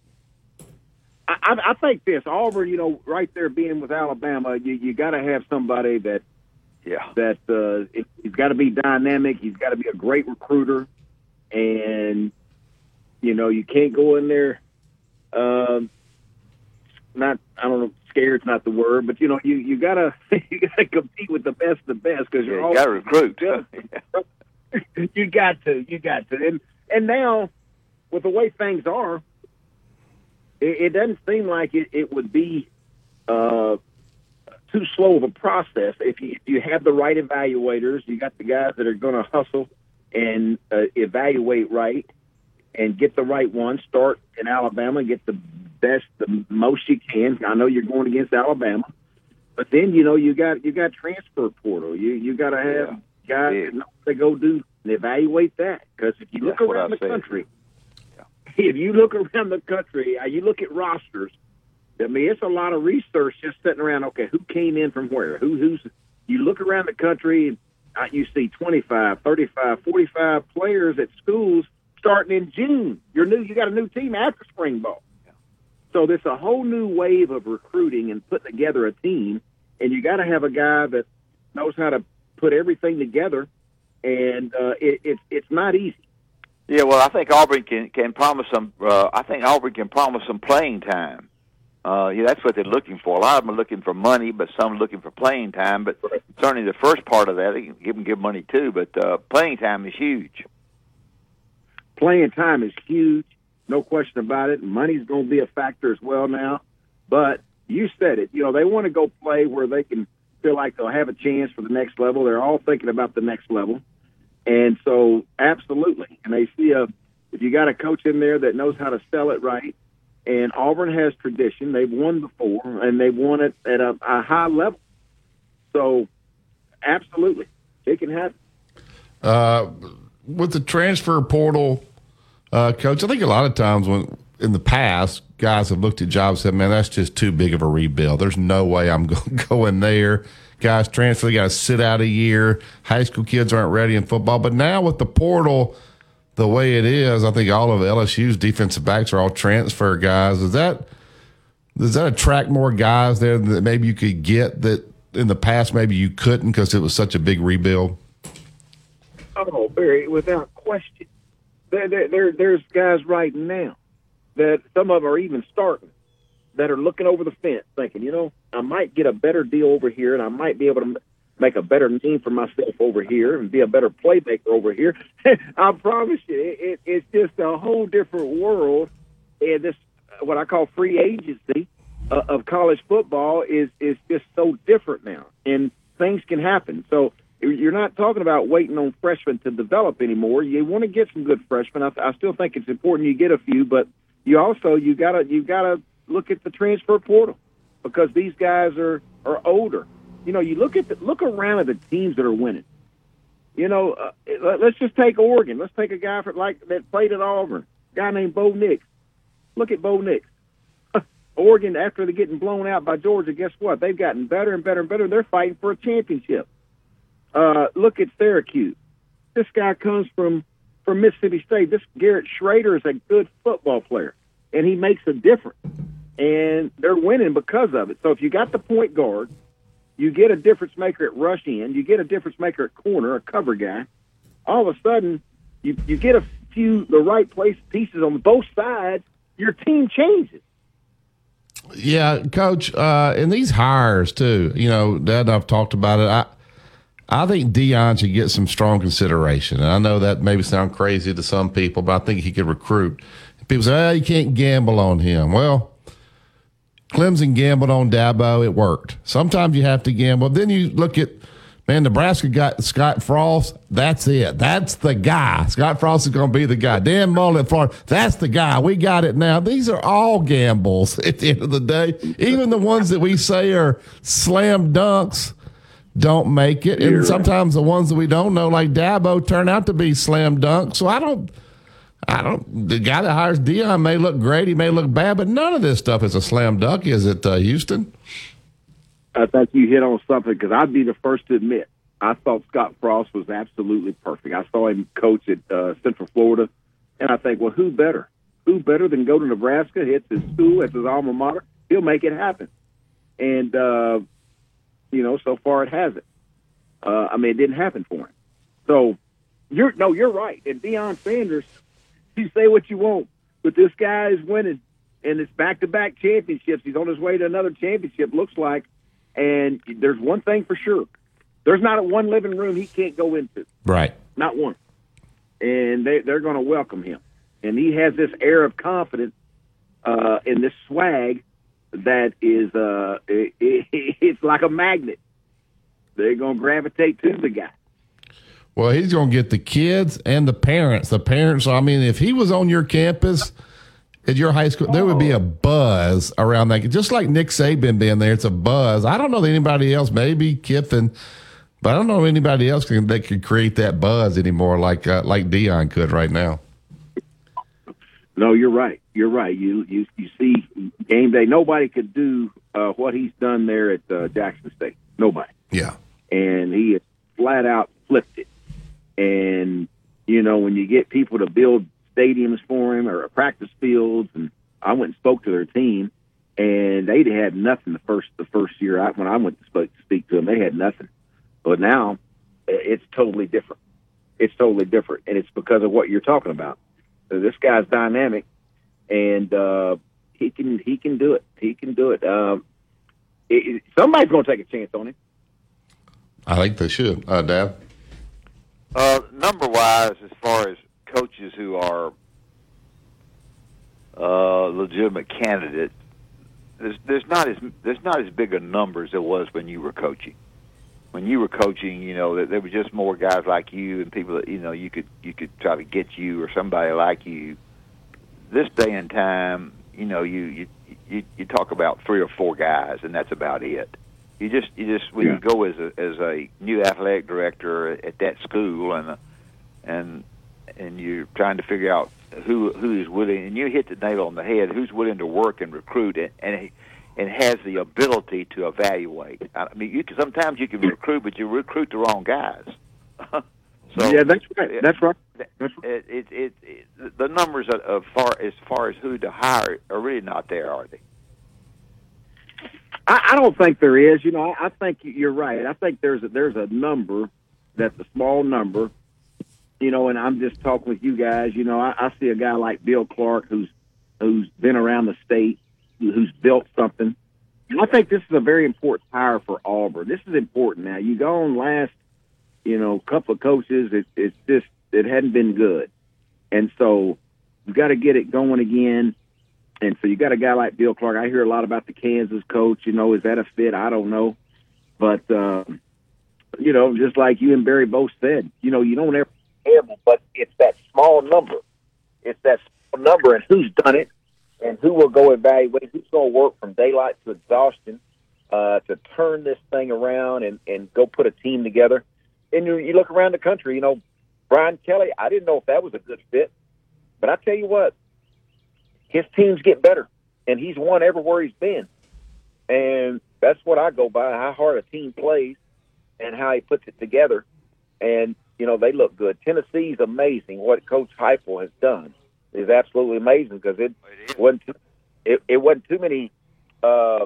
I, I I think this Auburn, you know, right there being with Alabama, you you got to have somebody that yeah that uh, it, he's got to be dynamic. He's got to be a great recruiter, and you know you can't go in there. Um, not I don't know, scared's not the word, but you know you you gotta you gotta compete with the best of the best because you're Yeah, all you gotta recruit. you got to, you got to, and and now with the way things are, it, it doesn't seem like it, it would be uh, too slow of a process if you if you have the right evaluators. You got the guys that are going to hustle and uh, evaluate right and get the right one. Start in Alabama, get the best, the most you can. I know you're going against Alabama, but then you know you got you got transfer portal. You you got to have guys that know to go do and evaluate that because if you look That's around the said. country, if you look around the country, uh, you look at rosters. I mean, it's a lot of research just sitting around. Okay, who came in from where? Who who's? You look around the country, and uh, you see 25, 35, 45 players at schools starting in June. You're new. You got a new team after spring ball. So there's a whole new wave of recruiting and putting together a team, and you got to have a guy that knows how to put everything together. And uh, it, it's it's not easy. Yeah, well, I think Auburn can can promise some. Uh, I think Auburn can promise some playing time. Uh, yeah, that's what they're looking for. A lot of them are looking for money, but some are looking for playing time. But certainly the first part of that, they can give them give money too. But uh, playing time is huge. Playing time is huge, no question about it. Money's going to be a factor as well now. But you said it. You know, they want to go play where they can feel like they'll have a chance for the next level. They're all thinking about the next level. And so, absolutely. And they see a, if you got a coach in there that knows how to sell it right And Auburn has tradition. They've won before, and they've won it at a, a high level. So, absolutely, it can happen. Uh, with the transfer portal, uh, coach, I think a lot of times when in the past guys have looked at jobs and said, "Man, that's just too big of a rebuild. There's no way I'm going there." Guys transfer, they got to sit out a year. High school kids aren't ready in football, but now with the portal the way it is, I think all of LSU's defensive backs are all transfer guys. Is that does that attract more guys there that maybe you could get that in the past maybe you couldn't because it was such a big rebuild? Oh, Barry, without question. There, there, there, there's guys right now that some of them are even starting that are looking over the fence thinking, you know, I might get a better deal over here and I might be able to make a better name for myself over here and be a better playmaker over here. I promise you, it, it, it's just a whole different world. And this, what I call free agency uh, of college football, is is just so different now, and things can happen. So you're not talking about waiting on freshmen to develop anymore. You want to get some good freshmen. I, I still think it's important you get a few, but you also you gotta you gotta look at the transfer portal because these guys are are older. You know, you look at the, look around at the teams that are winning. You know, uh, let's just take Oregon. Let's take a guy for, like that played at Auburn, a guy named Bo Nix. Look at Bo Nix. Oregon, after they're getting blown out by Georgia, guess what? They've gotten better and better and better. They're fighting for a championship. Uh, look at Syracuse. This guy comes from from Mississippi State. This Garrett Shrader is a good football player, and he makes a difference. And they're winning because of it. So if you got the point guard, you get a difference maker at rush end, you get a difference maker at corner, a cover guy. All of a sudden, you you get a few the right place pieces on both sides. Your team changes. Yeah, coach, uh, and these hires too. You know, Dad I've talked about it. I I think Deion should get some strong consideration. And I know that maybe sound crazy to some people, but I think he could recruit. People say, oh, you can't gamble on him. Well, Clemson gambled on Dabo. It worked. Sometimes you have to gamble. Then you look at, man, Nebraska got Scott Frost. That's it. That's the guy. Scott Frost is going to be the guy. Dan Mullen, Florida. That's the guy. We got it now. These are all gambles at the end of the day. Even the ones that we say are slam dunks don't make it. And sometimes the ones that we don't know, like Dabo, turn out to be slam dunk. So I don't, I don't, the guy that hires Deion may look great, he may look bad, but none of this stuff is a slam dunk, is it, uh, Houston? I think you hit on something because I'd be the first to admit I thought Scott Frost was absolutely perfect. I saw him coach at uh, Central Florida, and I think, well, who better? Who better than go to Nebraska? It's his school, it's his alma mater. He'll make it happen. And uh, you know, so far it hasn't. Uh, I mean, it didn't happen for him. So you're no, you're right. And Deion Sanders, you say what you want, but this guy is winning, and it's back-to-back championships. He's on his way to another championship. Looks like, and there's one thing for sure: there's not a one living room he can't go into. Right. Not one. And they they're going to welcome him, and he has this air of confidence uh, and this swag that is uh it, it, it's like a magnet. They're gonna gravitate to the guy. Well, he's gonna get the kids and the parents. The parents. I mean, if he was on your campus at your high school, there would be a buzz around that. Just like Nick Saban being there, it's a buzz. I don't know anybody else. Maybe Kiffin. But I don't know anybody else can, that could create that buzz anymore, like uh, like Deion could right now. No, you're right. You're right. You you you see game day. Nobody could do uh, what he's done there at uh, Jackson State. Nobody. Yeah. And he has flat out flipped it. And you know when you get people to build stadiums for him or practice fields, and I went and spoke to their team, and they had nothing the first the first year I, when I went to speak, speak to them. They had nothing, but now it's totally different. It's totally different, and it's because of what you're talking about. This guy's dynamic, and uh, he can he can do it. He can do it. Um, it somebody's going to take a chance on him. I think they should, uh, Dad. Uh, number wise, as far as coaches who are uh, legitimate candidates, there's there's not as there's not as big a number as there was when you were coaching. When you were coaching, you know, there were just more guys like you and people that you know you could you could try to get you or somebody like you. This day and time, you know, you you you, you talk about three or four guys, and that's about it. You just you just when Yeah. you go as a as a new athletic director at that school, and and and you're trying to figure out who who is willing, and you hit the nail on the head. Who's willing to work and recruit, and and, and has the ability to evaluate. I mean, you can, sometimes you can recruit, but you recruit the wrong guys. so yeah, that's right. That's right. That's it, it, it, it, the numbers of, of far as far as who to hire are really not there, are they? I, I don't think there is. You know, I, I think you're right. I think there's a, there's a number that's a small number. You know, and I'm just talking with you guys. You know, I, I see a guy like Bill Clark who's who's been around the state, who's built something. And I think this is a very important hire for Auburn. This is important. Now, you go on last, you know, couple of coaches. It, it's just it hadn't been good, and so you got to get it going again. And so you got a guy like Bill Clark. I hear a lot about the Kansas coach. You know, is that a fit? I don't know, but uh, you know, just like you and Barry both said, you know, you don't ever terrible, but it's that small number. It's that small number, and who's done it, and who will go evaluate, who's going to work from daylight to exhaustion uh, to turn this thing around and and go put a team together. And you, you look around the country, you know, Brian Kelly. I didn't know if that was a good fit, but I tell you what, his teams get better, and he's won everywhere he's been. And that's what I go by: how hard a team plays and how he puts it together. And you know they look good. Tennessee's amazing. What Coach Heupel has done is absolutely amazing because it wasn't too, it, it wasn't too many uh,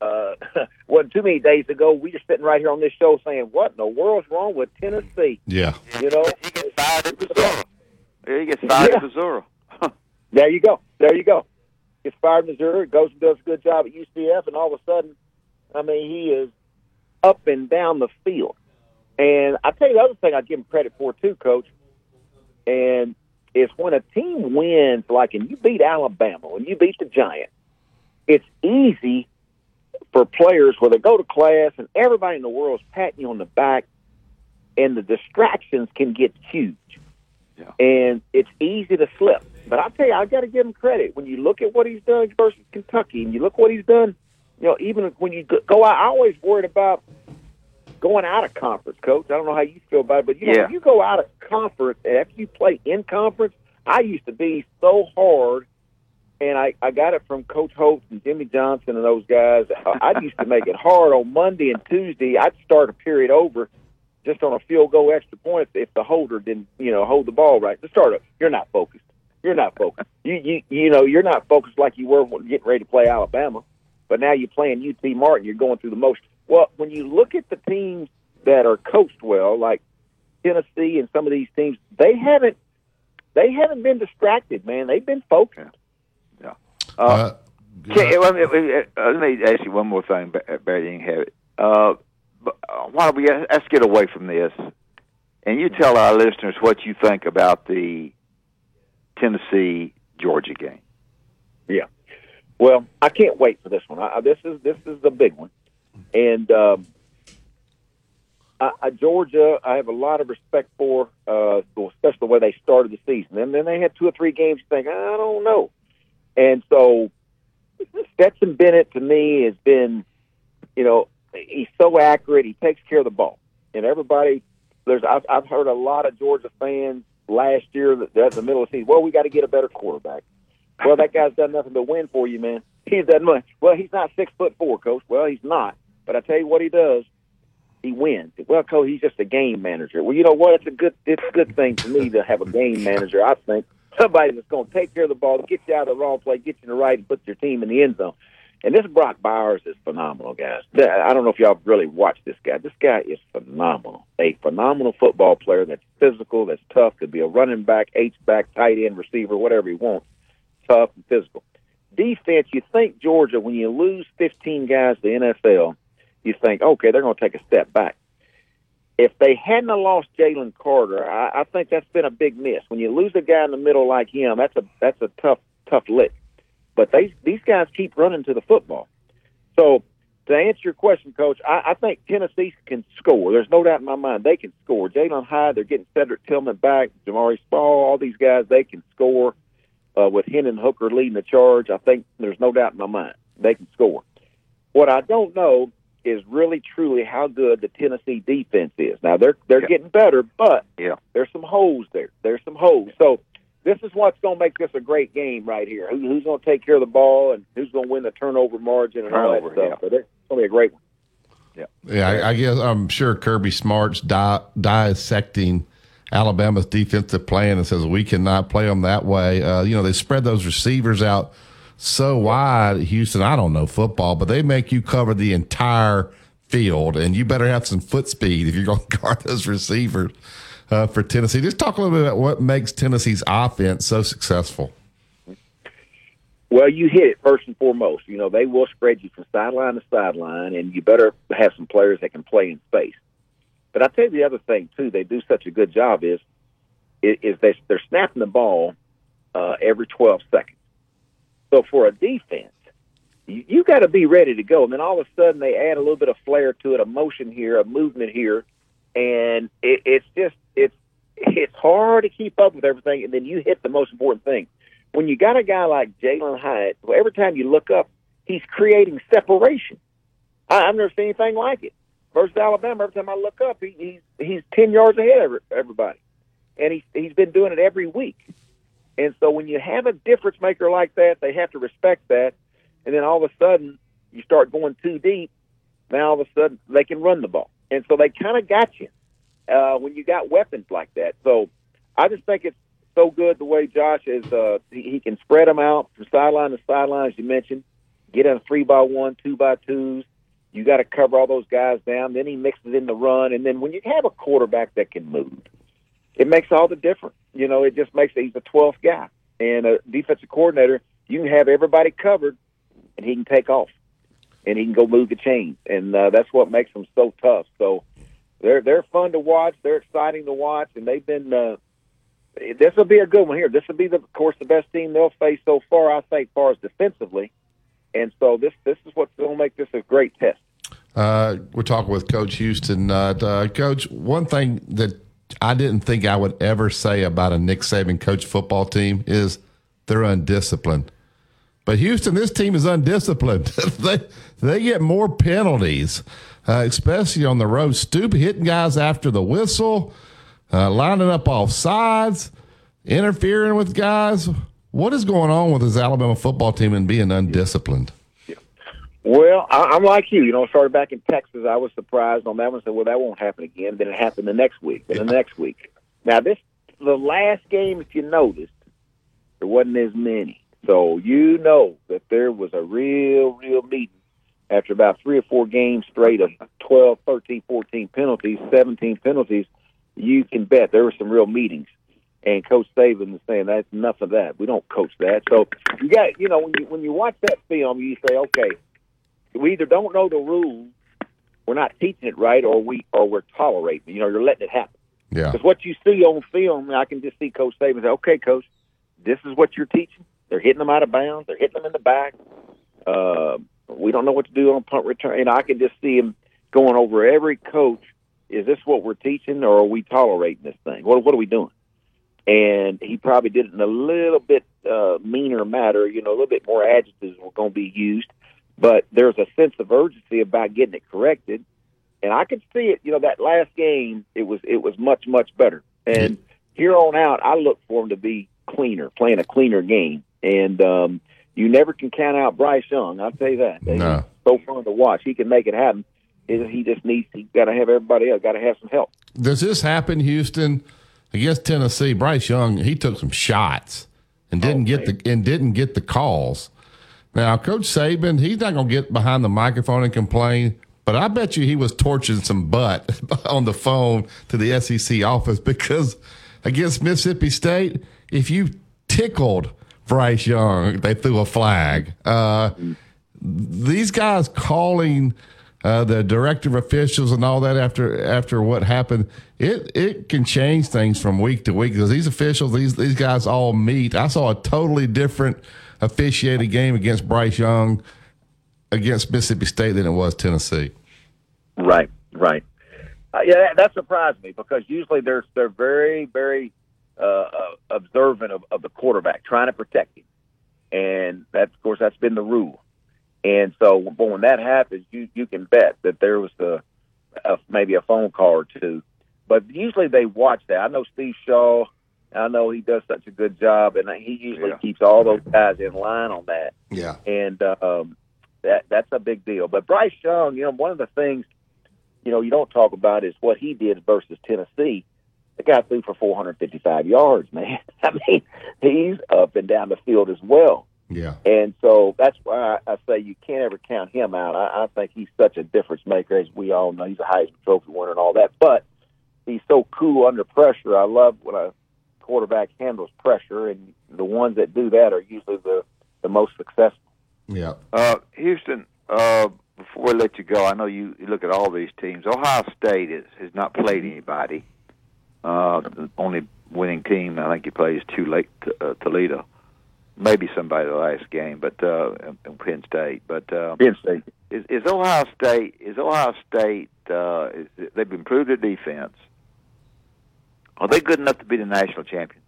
uh, wasn't too many days ago. We just sitting right here on this show saying, "What in the world's wrong with Tennessee?" Yeah. You know, he gets fired at Missouri. He gets fired at Missouri. There you go. There you go. Gets fired in Missouri, goes and does a good job at UCF, and all of a sudden, I mean, he is up and down the field. And I tell you the other thing I give him credit for too, Coach, and is when a team wins, like and you beat Alabama, and you beat the Giants, it's easy for players where they go to class and everybody in the world is patting you on the back, and the distractions can get huge, and it's easy to slip. But I tell you, I got to give him credit when you look at what he's done versus Kentucky, and you look what he's done. You know, even when you go out, I always worried about going out of conference, coach. I don't know how you feel about it, but you know, Yeah. if you go out of conference after you play in conference, I used to be so hard, and I I got it from Coach Hope and Jimmy Johnson and those guys. I, used to make it hard on Monday and Tuesday. I'd start a period over just on a field goal extra point if, if the holder didn't you know hold the ball right. The starter, you're not focused. You're not focused. You you you know you're not focused like you were getting ready to play Alabama. But now you're playing UT Martin. You're going through the motion. Well, when you look at the teams that are coached well, like Tennessee and some of these teams, they haven't they haven't been distracted, man. They've been focused. Yeah. Uh, Okay, let, me, uh, let me ask you one more thing, Ba- Barry. You can have it. Uh, uh, why don't we let's get away from this, and you tell our listeners what you think about the Tennessee Georgia game. Yeah. Well, I can't wait for this one. I, this is this is the big one, and um, I, I, Georgia, I have a lot of respect for, uh, especially the way they started the season. And then they had two or three games. You think I don't know, and so Stetson Bennett to me has been, you know, he's so accurate. He takes care of the ball, and everybody. There's I've, I've heard a lot of Georgia fans last year that at the middle of the season. Well, we got to get a better quarterback. Well, that guy's done nothing but win for you, man. He's done much. Well, he's not six foot four, coach. Well, he's not. But I tell you what, he does. He wins. Well, coach, he's just a game manager. Well, you know what? It's a good. It's a good thing for me to have a game manager. I think somebody that's going to take care of the ball, get you out of the wrong play, get you in the right, and put your team in the end zone. And this Brock Bowers is phenomenal, guys. I don't know if y'all really watched this guy. This guy is phenomenal. A phenomenal football player that's physical, that's tough, could be a running back, H back, tight end, receiver, whatever he wants. Tough and physical. Defense, you think Georgia, when you lose 15 guys to the NFL, you think, okay, they're going to take a step back. If they hadn't lost Jalen Carter, I, I think that's been a big miss. When you lose a guy in the middle like him, that's a that's a tough tough lick. But they these guys keep running to the football. So to answer your question, Coach, I, I think Tennessee can score. There's no doubt in my mind they can score. Jalin Hyatt, they're getting Cedric Tillman back, Jamari Spall, all these guys, they can score. uh, with Hendon Hooker leading the charge, I think there's no doubt in my mind they can score. What I don't know is really truly how good the Tennessee defense is. Now they're they're Yeah. getting better, but Yeah. there's some holes there. There's some holes. So this is what's going to make this a great game right here. Who, who's going to take care of the ball and who's going to win the turnover margin and all that stuff. yeah. But it's going to be a great one. Yeah, I, I guess I'm sure Kirby Smart's di- dissecting Alabama's defensive plan and says we cannot play them that way. Uh, you know, they spread those receivers out so wide. Houston, I don't know football, but they make you cover the entire field, and you better have some foot speed if you're going to guard those receivers uh, for Tennessee. Just talk a little bit about what makes Tennessee's offense so successful. Well, you hit it first and foremost. You know, they will spread you from sideline to sideline, and you better have some players that can play in space. But I tell you the other thing too, they do such a good job is is they they're snapping the ball uh, every twelve seconds. So for a defense, you, you got to be ready to go. And then all of a sudden they add a little bit of flair to it, a motion here, a movement here, and it, it's just it's it's hard to keep up with everything. And then you hit the most important thing when you got a guy like Jalin Hyatt. Every time you look up, he's creating separation. I, I've never seen anything like it. Versus Alabama, every time I look up, he, he's he's ten yards ahead of everybody, and he's he's been doing it every week. And so when you have a difference maker like that, they have to respect that. And then all of a sudden, you start going too deep. Now all of a sudden, they can run the ball, and so they kind of got you uh, when you got weapons like that. So I just think it's so good the way Josh is. Uh, he, he can spread them out from sideline to sideline, as you mentioned. Get in three by one, two by twos. You got to cover all those guys down. Then he mixes in the run, and then when you have a quarterback that can move, it makes all the difference. You know, it just makes he's the twelfth guy, and a defensive coordinator. You can have everybody covered, and he can take off, and he can go move the chains, and uh, that's what makes them so tough. So they're they're fun to watch. They're exciting to watch, and they've been. Uh, this will be a good one here. This will be, the, of course, the best team they'll face so far. I think, far as defensively, and so this this is what's going to make this a great test. Uh, we're talking with Coach Houston. Uh, uh, Coach, one thing that I didn't think I would ever say about a Nick Saban coach football team is they're undisciplined. But Houston, this team is undisciplined. they they get more penalties, uh, especially on the road. Stoop hitting guys after the whistle, uh, lining up off sides, interfering with guys. What is going on with this Alabama football team and being undisciplined? Well, I, I'm like you. You know, started back in Texas. I was surprised on that one. Said, "Well, that won't happen again." Then it happened the next week. Then the next week. Now this, the last game, if you noticed, there wasn't as many. So you know that there was a real, real meeting after about three or four games straight of 12, 13, 14 penalties, 17 penalties. You can bet there were some real meetings. And Coach Saban is saying that's enough of that. We don't coach that. So you got, you know, when you when you watch that film, you say, okay, we either don't know the rules, we're not teaching it right, or we or we're tolerating. You know, you're letting it happen. Yeah. Because what you see on film, I can just see Coach Saban say, "Okay, Coach, this is what you're teaching. They're hitting them out of bounds. They're hitting them in the back. Uh, we don't know what to do on punt return." And I can just see him going over every coach. Is this what we're teaching, or are we tolerating this thing? What What are we doing? And he probably did it in a little bit uh, meaner matter. You know, a little bit more adjectives were going to be used, but there's a sense of urgency about getting it corrected. And I could see it. You know, that last game, it was it was much much better. And here on out, I look for him to be cleaner, playing a cleaner game. And um, you never can count out Bryce Young. I'll tell you that. No. So fun to watch. He can make it happen. He he just needs. He got to have everybody else. Got to have some help. Does this happen, Houston, against Tennessee? Bryce Young, he took some shots and didn't get the and didn't get the calls. Now, Coach Saban, he's not going to get behind the microphone and complain, but I bet you he was torching some butt on the phone to the SEC office because against Mississippi State, if you tickled Bryce Young, they threw a flag. Uh, these guys calling uh, the director of officials and all that after after what happened, it it can change things from week to week because these officials, these these guys all meet. I saw a totally different officiated game against Bryce Young against Mississippi State than it was Tennessee. Right, right. Uh, yeah, that, surprised me because usually they're they're very very uh, uh, observant of, of the quarterback, trying to protect him, and that, of course, that's been the rule. And so, but when that happens, you you can bet that there was a, a maybe a phone call or two. But usually they watch that. I know Steve Shaw. I know he does such a good job, and he usually Yeah. keeps all those guys in line on that Yeah. and um, that that's a big deal. But Bryce Young, you know, one of the things you know you don't talk about is what he did versus Tennessee. The guy threw for 455 yards, man. I mean, he's up and down the field as well. Yeah. And so that's why I, I say you can't ever count him out. I, I think he's such a difference maker, as we all know. He's a Heisman Trophy winner and all that, but he's so cool under pressure. I love when a quarterback handles pressure, and the ones that do that are usually the the most successful. Yeah. Uh, Houston, uh, before we let you go, I know you, you look at all these teams. Ohio State is, has not played anybody. Uh, the only winning team I think he plays too late to, uh, Toledo. Maybe somebody the last game, but uh, in Penn State. But uh, Penn State is, is Ohio State is Ohio State uh, is, they've improved their defense. Are they good enough to be the national champions?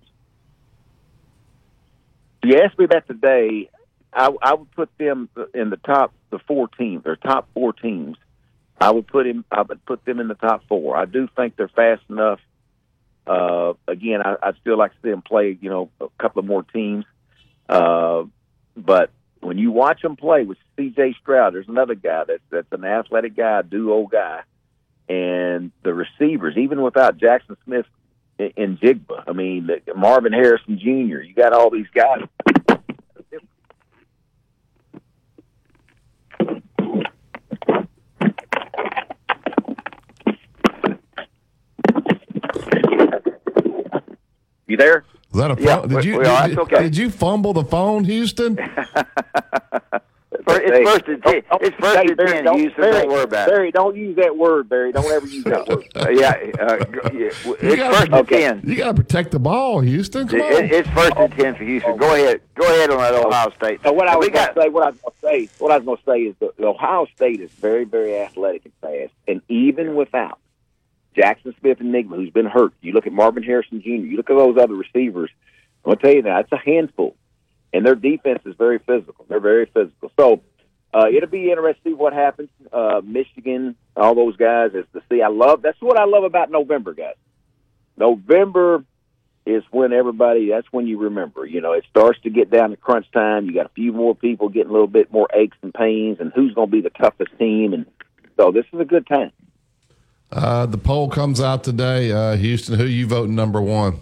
You asked me that today, I, I would put them in the top the four teams, or top four teams. I would put him. I would put them in the top four. I do think they're fast enough. Uh, again, I, I'd still like to see them play. You know, a couple of more teams. Uh, but when you watch them play with C.J. Stroud, there's another guy that's that's an athletic guy, duo guy, and the receivers, even without Jackson Smith in, Jigba, I mean Marvin Harrison Jr. You got all these guys. You there? Is that a Yeah, did you did, that's okay. did you fumble the phone, Houston? It's first and ten. It's first Hey, and Barry, ten. don't- Houston, Barry, don't worry about it. Barry, don't use that word, Barry. Don't ever use that word. Uh, yeah, uh, yeah. It's gotta- first and ten. You got to protect the ball, Houston. Come on. It, it's first and ten for Houston. Go ahead. Go ahead on that Ohio State. So what I And was we going got to say, what I was going to say, what I was going to say is that the Ohio State is very, very athletic and fast, and even without Jaxon Smith-Njigba, who's been hurt, you look at Marvin Harrison Jr., you look at those other receivers. I'm going to tell you that it's a handful, and their defense is very physical. They're very physical. So uh, it'll be interesting to see what happens. Uh, Michigan, all those guys, is to see. I love that's what I love about November, guys. November is when everybody that's when you remember you know it starts to get down to crunch time you got a few more people getting a little bit more aches and pains and who's going to be the toughest team and so this is a good time Uh, the poll comes out today. Uh, Houston, who you voting number one?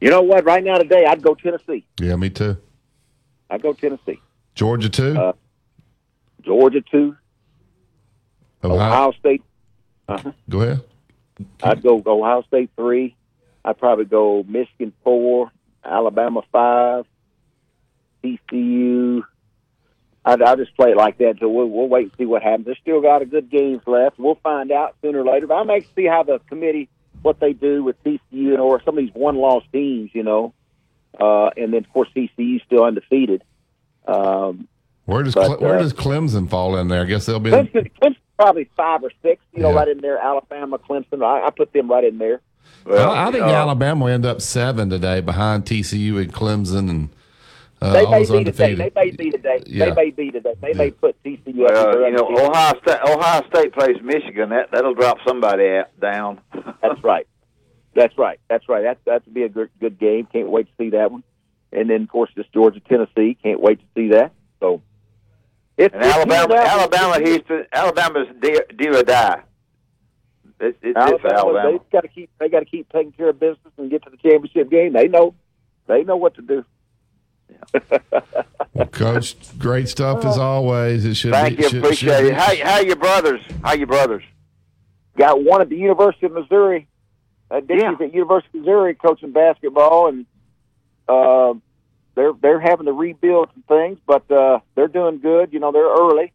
you know what right now today i'd go tennessee Yeah, me too. I'd go tennessee Georgia two. Uh, georgia two Ohio. ohio state uh-huh. Go ahead. i'd go ohio state three i'd probably go michigan four alabama five tcu I'd, I'll just play it like that So we'll, we'll wait and see what happens. There's still got a good games left. We'll find out sooner or later. But I'm anxious to see how the committee, what they do with TCU and or some of these one-loss teams, you know. Uh, and then, of course, TCU still undefeated. Um, Where does But, Cle- where uh, does Clemson fall in there? I guess they'll be. In, Clemson, Clemson probably five or six, you know, Yeah. right in there. Alabama, Clemson, I, I put them right in there. I, I think uh, Alabama will end up seven today behind TCU and Clemson and uh, they may those be today. They may be today. Yeah. They may be today. They may put TCU up. Well, you know. Ohio State. Ohio State plays Michigan. That that'll drop somebody out, down. That's right. That's right. That's right. That that would be a good good game. Can't wait to see that one. And then of course this Georgia Tennessee. Can't wait to see that. So it's And it's Alabama, heating. Alabama, Houston, Alabama's do, do or die. It's, it's, it's Alabama, Alabama. They got to keep. They got to keep taking care of business and get to the championship game. They know. They know what to do. Well, Coach, great stuff as oh. always. It should Thank be. you, should- appreciate should it. be- How how your brothers? How your brothers? Got one at the University of Missouri. Uh, Dickie's at University of Missouri coaching basketball, and uh, they're they're having to rebuild some things, but uh, they're doing good. You know, they're early.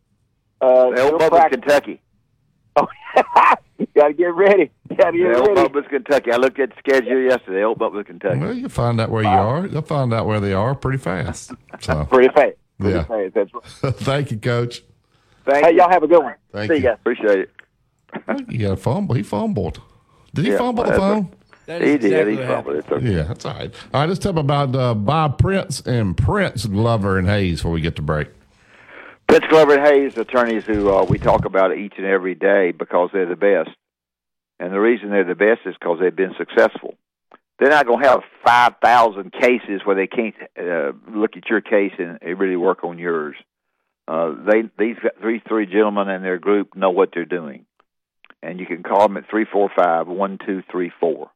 Uh, The old they'll Bubba's practice- Kentucky. Got to get ready. Got to get The old ready. Bubba's Kentucky. I looked at the schedule yesterday. Old Bubba's Kentucky. Well, you'll find out where you are. They'll find out where they are pretty fast. So, Pretty fast. Pretty Yeah. fast. That's right. thank you, Coach. Thank hey, you. y'all have a good one. Thank See you. you guys. Appreciate it. He got a fumble. He fumbled. Did he Yeah, fumble the phone? That is He did. exactly He what fumbled it. Okay. Yeah, that's all right. All right, let's talk about uh, Bob Prince and Prince Glover and Hayes before we get to break. Prince Glover and Hayes, attorneys who uh, we talk about each and every day because they're the best. And the reason they're the best is because they've been successful. They're not going to have 5,000 cases where they can't uh, look at your case and and really work on yours. Uh, they these three three gentlemen and their group know what they're doing, and you can call them at three four five one two three four,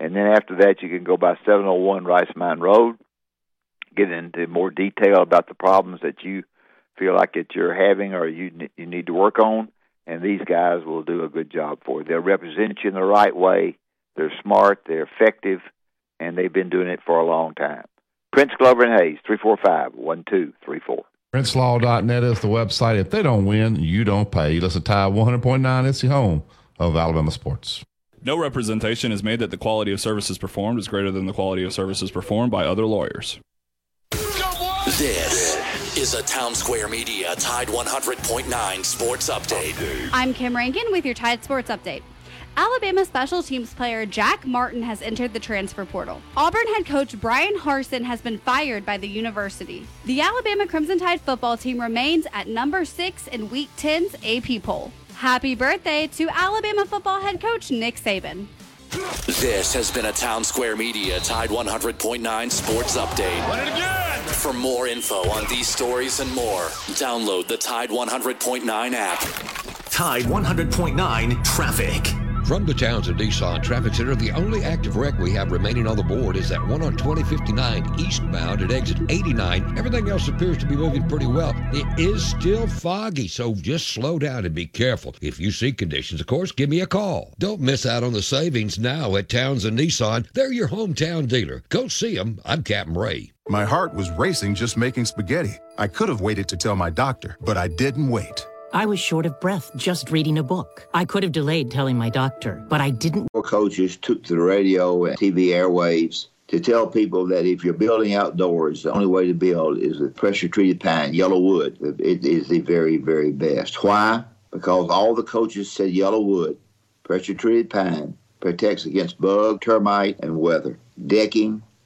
and then after that you can go by seven hundred one Rice Mine Road, get into more detail about the problems that you feel like that you're having or you you need to work on, and these guys will do a good job for you. They'll represent you in the right way. They're smart. They're effective, and they've been doing it for a long time. Prince Glover and Hayes, three four five one two three four. PrinceLaw.net is the website. If they don't win, you don't pay. Listen to Tide 100.9. It's the home of Alabama sports. No representation is made that the quality of services performed is greater than the quality of services performed by other lawyers. This is a Town Square Media Tide 100.9 Sports Update. I'm Kim Rankin with your Tide Sports Update. Alabama special teams player Jack Martin has entered the transfer portal. Auburn head coach Bryan Harsin has been fired by the university. The Alabama Crimson Tide football team remains at number six in Week 10's AP poll. Happy birthday to Alabama football head coach Nick Saban. This has been a Town Square Media Tide 100.9 Sports Update. Run it again! For more info on these stories and more, download the Tide 100.9 app. Tide 100.9 traffic. From the Townsend Nissan Traffic Center, the only active wreck we have remaining on the board is that one on 2059 eastbound at exit 89. Everything else appears to be moving pretty well. It is still foggy, so just slow down and be careful. If you see conditions, of course, give me a call. Don't miss out on the savings now at Towns Townsend Nissan. They're your hometown dealer. Go see them. I'm Captain Ray. My heart was racing just making spaghetti. I could have waited to tell my doctor, but I didn't wait. I was short of breath just reading a book. I could have delayed telling my doctor, but I didn't. Coaches took to the radio and TV airwaves to tell people that if you're building outdoors, the only way to build is with pressure treated pine, YellaWood. It is the very, very best. Why? Because all the coaches said YellaWood, pressure treated pine, protects against bug, termite, and weather. Decking,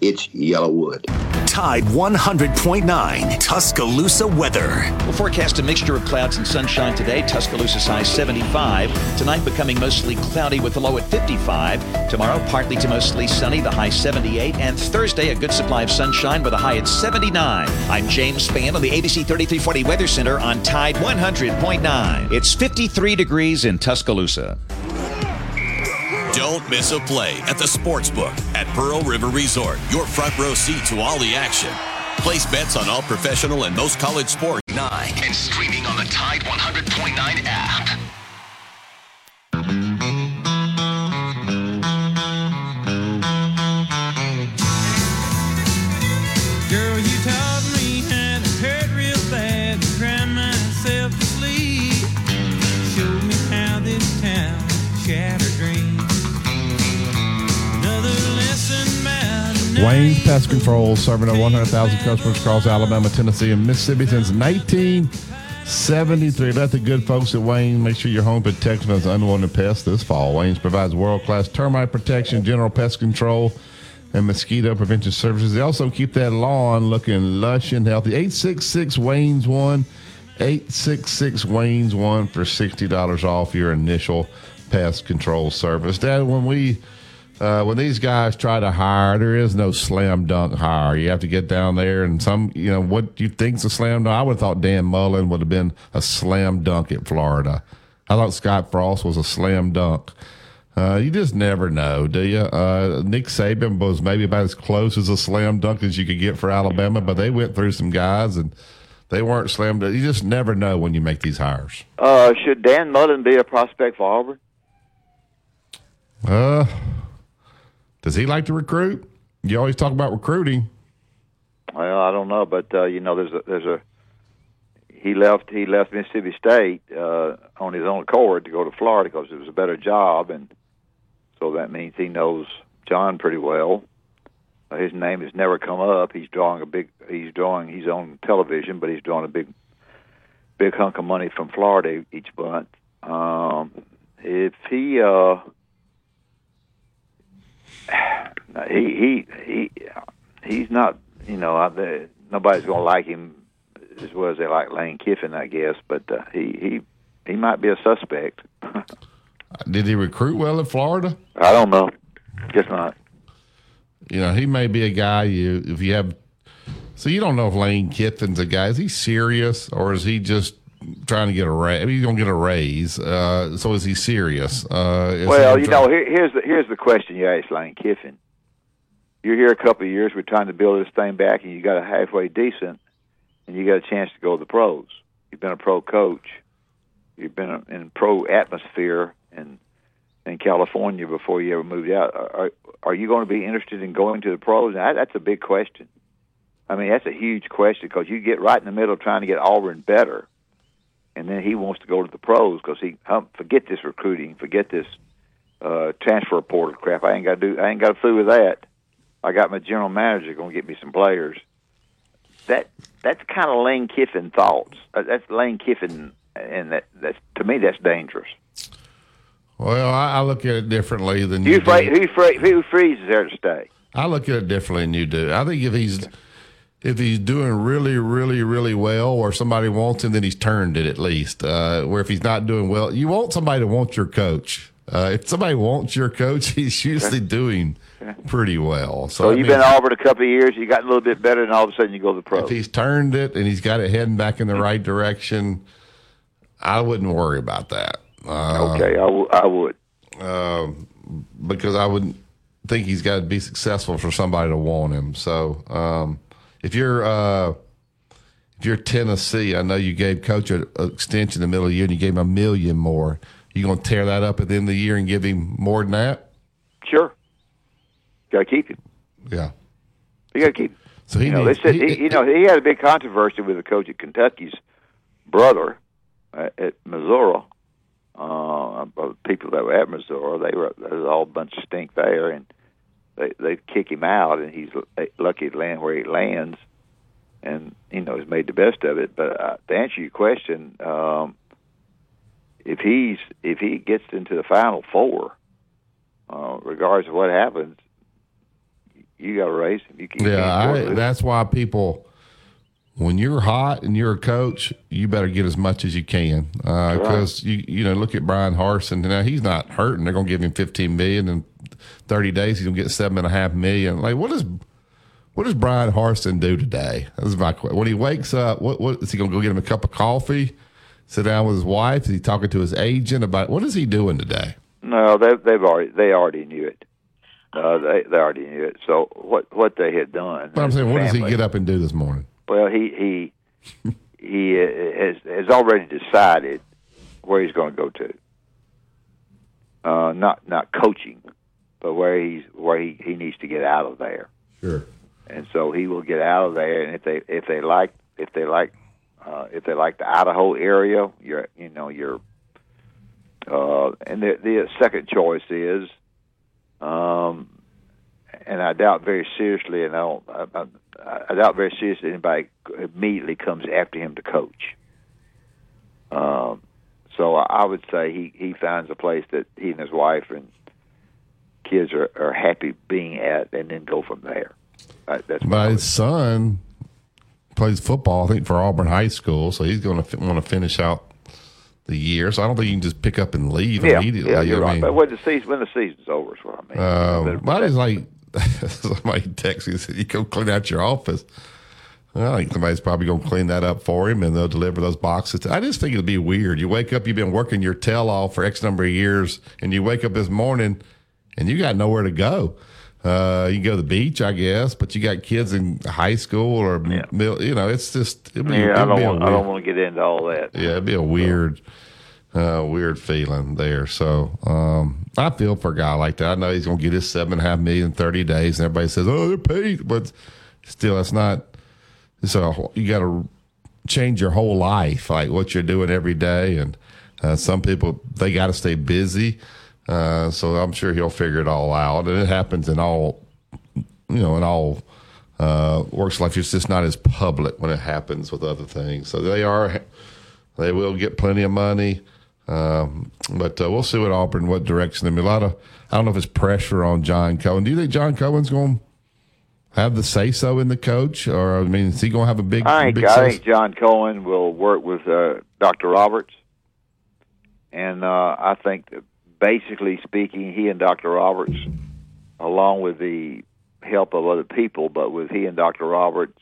It's YellaWood. Tide 100.9 Tuscaloosa weather. We'll forecast a mixture of clouds and sunshine today. Tuscaloosa's high 75. Tonight becoming mostly cloudy with a low at 55. Tomorrow partly to mostly sunny, the high 78. And Thursday a good supply of sunshine with a high at 79. I'm James Spann on the ABC 3340 Weather Center on Tide 100.9. It's 53 degrees in Tuscaloosa. Don't miss a play at the Sportsbook at Pearl River Resort. Your front row seat to all the action. Place bets on all professional and most college sports. 9 and streaming on the Tide 100.9 app. Wayne's Pest Control, serving over 100,000 customers across Alabama, Tennessee, and Mississippi since 1973. Let the good folks at Wayne make sure your home protection against unwanted pests this fall. Wayne's provides world class termite protection, general pest control, and mosquito prevention services. They also keep that lawn looking lush and healthy. 866 Wayne's 1. 866 Wayne's 1 for $60 off your initial pest control service. Dad, when we. Uh, when these guys try to hire, there is no slam dunk hire. You have to get down there and some, you know, what you think's a slam dunk. I would have thought Dan Mullen would have been a slam dunk at Florida. I thought Scott Frost was a slam dunk. Uh, you just never know, do you? Uh, Nick Saban was maybe about as close as a slam dunk as you could get for Alabama, but they went through some guys and they weren't slam dunk. You just never know when you make these hires. Uh, should Dan Mullen be a prospect for Auburn? Uh, does he like to recruit? You always talk about recruiting. Well, I don't know, but uh, you know, there's a there's a he left he left Mississippi State uh, on his own accord to go to Florida because it was a better job, and so that means he knows John pretty well. Uh, his name has never come up. He's drawing a big. He's drawing. He's on television, but he's drawing a big, big hunk of money from Florida each month. Um, if he, uh, he, he, he, he's not. You know, the, nobody's going to like him as well as they like Lane Kiffin, I guess. But uh, he, he, he might be a suspect. Did he recruit well in Florida? I don't know. Guess not. You know, he may be a guy you if you have. So you don't know if Lane Kiffin's a guy. Is he serious or is he just trying to get a raise? I mean, he's going to get a raise. Uh, so is he serious? Uh, is well, you know, here, here's the here's the question you asked Lane Kiffin. You're here a couple of years. We're trying to build this thing back, and you got a halfway decent, and you got a chance to go to the pros. You've been a pro coach. You've been in pro atmosphere in in California before you ever moved out. Are are you going to be interested in going to the pros? That, that's a big question. I mean, that's a huge question because you get right in the middle trying to get Auburn better, and then he wants to go to the pros because he um, forget this recruiting, forget this uh, transfer portal crap. I ain't got to do. I ain't got to fool with that. I got my general manager going to get me some players. That that's kind of Lane Kiffin thoughts. Uh, That's Lane Kiffin, and that that's to me that's dangerous. Well, I, I look at it differently than you Who, do. fra- who, fra- who freezes there to stay? I look at it differently than you do. I think if he's if he's doing really, really, really well, or somebody wants him, then he's turned it at least. Uh, where if he's not doing well, you want somebody to want your coach. Uh, if somebody wants your coach, he's usually doing pretty well. So, So, you've been at Auburn a couple of years. You got a little bit better, and all of a sudden you go to the pros. if he's turned it and he's got it heading back in the right direction, I wouldn't worry about that. Uh, okay, I, w- I would. um, because I wouldn't think he's got to be successful for somebody to want him. So um, if you're uh, if you're Tennessee, I know you gave coach an extension in the middle of the year and you gave him a million more. You going to tear that up at the end of the year and give him more than that? Sure. Got to keep him. Yeah. You got to keep him. So he you know, needs- they said, he- he, you know, he had a big controversy with the coach at Kentucky's brother uh, at Missouri. Uh, people that were at Missouri, they were there was all a bunch of stink there, and they they kick him out, and he's l- lucky to land where he lands, and you know he's made the best of it. But uh, to answer your question, um, if he's if he gets into the final four, uh, regardless of what happens, you got to raise him. You, can, you Yeah, can't I, that's why people, when you're hot and you're a coach, you better get as much as you can because you you know look at Bryan Harsin. Now he's not hurting; they're going to give him 15 million in 30 days. He's going to get seven and a half million. Like what does what does Bryan Harsin do today? That's my question. When he wakes up, what what is he going to go get him a cup of coffee? Sit down with his wife? Is he talking to his agent about what is he doing today? No, they they've already they already knew it. Uh, they they already knew it. So what what they had done? But I'm saying, what does he get up and do this morning? Well, he he he uh, has has already decided where he's going to go to. Uh, not not coaching, but where he's where he, he needs to get out of there. Sure. And so he will get out of there. And if they if they like if they like uh, if they like the Idaho area, you're you know you're uh, and the the second choice is, um, and I doubt very seriously, and I don't I, I, doubt very seriously anybody immediately comes after him to coach. Um, so I would say he he finds a place that he and his wife and kids are, are happy being at, and then go from there. Uh, that's But his son plays football, I think, for Auburn High School, so he's going to f- want to finish out the year. So I don't think you can just pick up and leave yeah, immediately. yeah, you're I right. mean, but when the season when the season's over is what I mean. um, but just like somebody texted me and said, "You go clean out your office." Well, I think somebody's probably going to clean that up for him, and they'll deliver those boxes. I just think it'd be weird. You wake up, you've been working your tail off for X number of years, and you wake up this morning, and you got nowhere to go. Uh, you can go to the beach, I guess, but you got kids in high school or middle. You know, it's just it'd be, yeah, I it'd don't want I don't want to get into all that. yeah, it'd be a weird, uh, weird feeling there. So um, I feel for a guy like that. I know he's going to get his seven and a half million in 30 days, and everybody says, oh, they're paid. But still, it's not. So you got to change your whole life, like what you're doing every day. And uh, some people, they got to stay busy. Uh, so I'm sure he'll figure it all out. And it happens in all, you know, in all uh, works life. It's just not as public when it happens with other things. So they are, they will get plenty of money. Um, but uh, we'll see what Auburn, what direction. I mean, a lot of, I don't know if it's pressure on John Cohen. Do you think John Cohen's going to have the say so in the coach, or I mean, is he going to have a big? I think big I think John Cohen will work with uh, Dr. Roberts, and uh, I think basically speaking, he and Dr. Roberts, along with the help of other people, but with he and Dr. Roberts,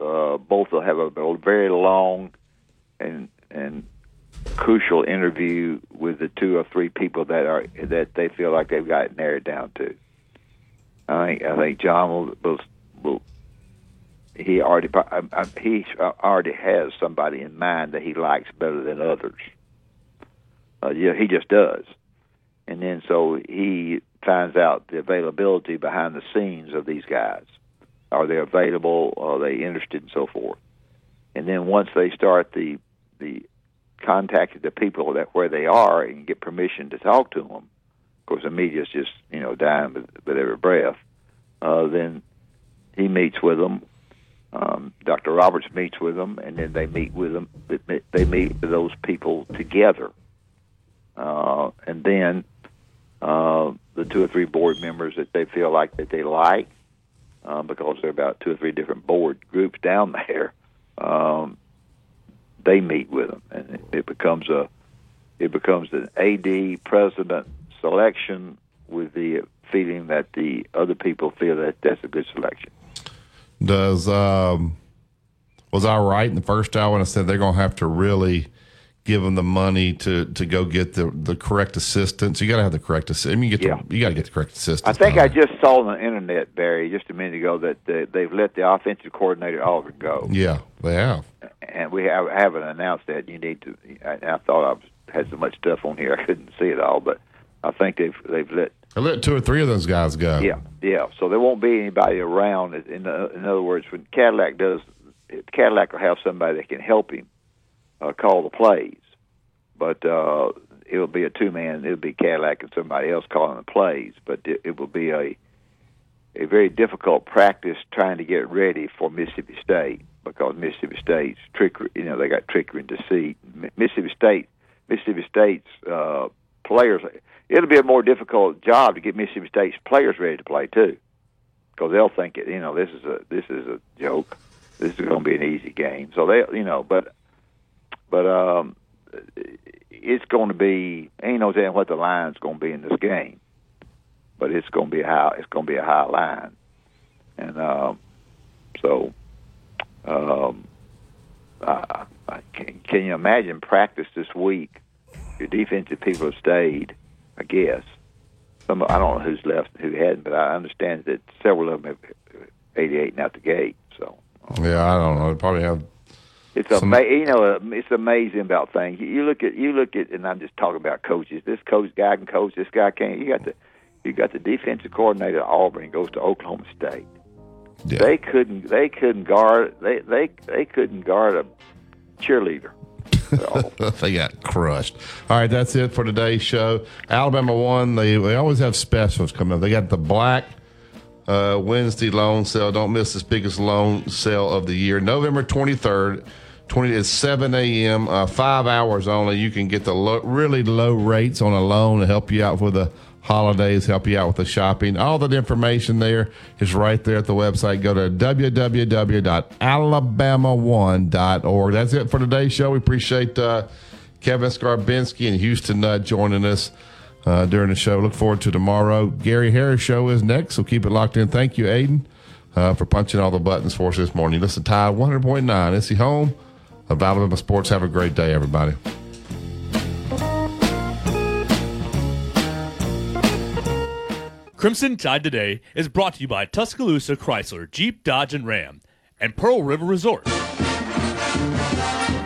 uh, both will have a, a very long and and crucial interview with the two or three people that are that they feel like they've got narrowed down to. I think I think John will will, will he already he already has somebody in mind that he likes better than others. Uh, yeah, he just does, and then so he finds out the availability behind the scenes of these guys. Are they available? Are they interested, and so forth. And then once they start the the contacting the people that where they are and get permission to talk to them, of course the media's just you know dying with, with every breath. Uh, then he meets with them. Um, Dr. Roberts meets with them, and then they meet with them. They meet with those people together, uh, and then uh, the two or three board members that they feel like that they like, uh, because there are about two or three different board groups down there. Um, they meet with them, and it, becomes a it becomes an AD president selection with the feeling that the other people feel that that's a good selection. Does um, was I right in the first hour when I said they're going to have to really give them the money to to go get the the correct assistance. You got to have the correct assistance. I mean, you Yeah. the, you got to get the correct assistance. I think I just saw on the internet, Barry, just a minute ago, that they've let the offensive coordinator Auburn go, yeah, they have. and we have, haven't announced that. You need to. I, I thought I was, had so much stuff on here I couldn't see it all, but I think they've they've let I let two or three of those guys go. Yeah, yeah. So there won't be anybody around. In the, in other words, when Cadillac does, Cadillac will have somebody that can help him uh, call the plays, but uh, it'll be a two man. It'll be Cadillac and somebody else calling the plays, but it, it will be a a very difficult practice trying to get ready for Mississippi State because Mississippi State's trickery. You know, they got trickery and deceit. Mississippi State, Mississippi State's uh, players. It'll be a more difficult job to get Mississippi State's players ready to play too, because they'll think it. You know, this is a this is a joke. This is going to be an easy game. So they, you know, but but um, it's going to be. Ain't no telling what the line's going to be in this game, but it's going to be a high. It's going to be a high line, and um, so um, I, I, can, can you imagine practice this week? Your defensive people have stayed, I guess. Some I don't know who's left, who hadn't, but I understand that several of them have 88 and out the gate. So Yeah, I don't know. They probably have. It's Some- ama- you know it's amazing about things. You- look at you look at, and I'm just talking about coaches. This coach guy can coach. This guy can't. You got the you got the defensive coordinator at Auburn goes to Oklahoma State. They couldn't they couldn't guard they they they couldn't guard a cheerleader. they got crushed. All right, that's it for today's show. Alabama won. They, they always have specials coming up. They got the black uh, Wednesday loan sale. Don't miss this biggest loan sale of the year. November 23rd, 20 at 7 a.m., uh, five hours only. You can get the lo- really low rates on a loan to help you out for the holidays, help you out with the shopping. All that information there is right there at the website. Go to www.alabama1.org. That's it for today's show. We appreciate uh, Kevin Scarbinsky and Houston Nutt joining us uh, during the show. Look forward to tomorrow. Gary Harris show is next, so keep it locked in. Thank you, Aiden, uh, for punching all the buttons for us this morning. Listen, to Tide 100.9. It's the home of Alabama Sports. Have a great day, everybody. Crimson Tide Today is brought to you by Tuscaloosa Chrysler, Jeep, Dodge, and Ram, and Pearl River Resort.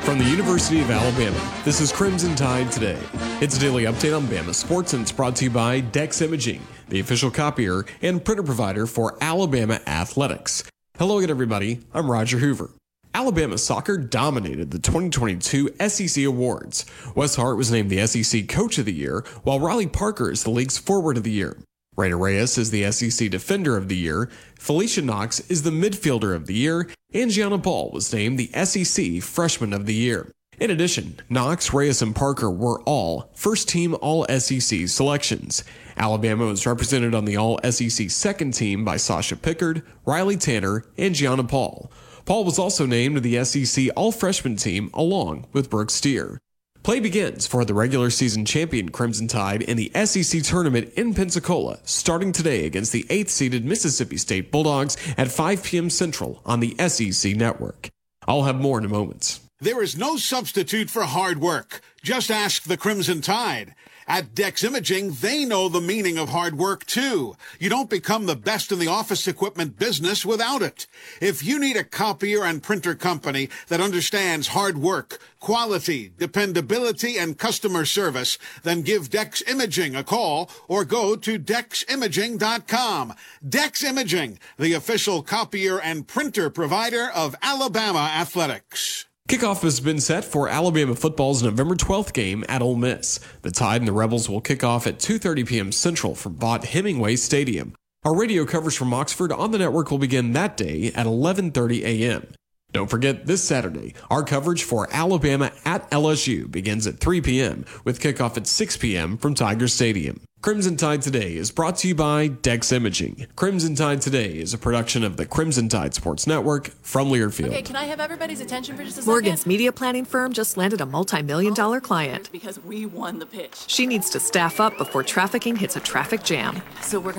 From the University of Alabama, this is Crimson Tide Today. It's a daily update on Bama sports, and it's brought to you by Dex Imaging, the official copier and printer provider for Alabama Athletics. Hello again, everybody. I'm Roger Hoover. Alabama soccer dominated the 2022 SEC Awards. Wes Hart was named the SEC Coach of the Year, while Riley Parker is the league's Forward of the Year. Reyna Reyes is the SEC Defender of the Year, Felicia Knox is the Midfielder of the Year, and Gianna Paul was named the SEC Freshman of the Year. In addition, Knox, Reyes, and Parker were all first team All SEC selections. Alabama was represented on the All SEC second team by Sasha Pickard, Riley Tanner, and Gianna Paul. Paul was also named to the SEC All Freshman team along with Brooke Steer. Play begins for the regular season champion Crimson Tide in the SEC tournament in Pensacola, starting today against the 8th seeded Mississippi State Bulldogs at 5 p.m. Central on the SEC network. I'll have more in a moment. There is no substitute for hard work. Just ask the Crimson Tide. At Dex Imaging, they know the meaning of hard work too. You don't become the best in the office equipment business without it. If you need a copier and printer company that understands hard work, quality, dependability, and customer service, then give Dex Imaging a call or go to deximaging.com. Dex Imaging, the official copier and printer provider of Alabama Athletics. Kickoff has been set for Alabama football's November 12th game at Ole Miss. The Tide and the Rebels will kick off at 2:30 p.m. Central from Vaught Hemingway Stadium. Our radio coverage from Oxford on the network will begin that day at 11:30 a.m. Don't forget this Saturday, our coverage for Alabama at LSU begins at 3 p.m. with kickoff at 6 p.m. from Tiger Stadium. Crimson Tide Today is brought to you by Dex Imaging. Crimson Tide Today is a production of the Crimson Tide Sports Network from Learfield. Okay, can I have everybody's attention for just a second? Morgan's second? media planning firm just landed a multi million oh, dollar client. Because we won the pitch. She needs to staff up before trafficking hits a traffic jam. So we're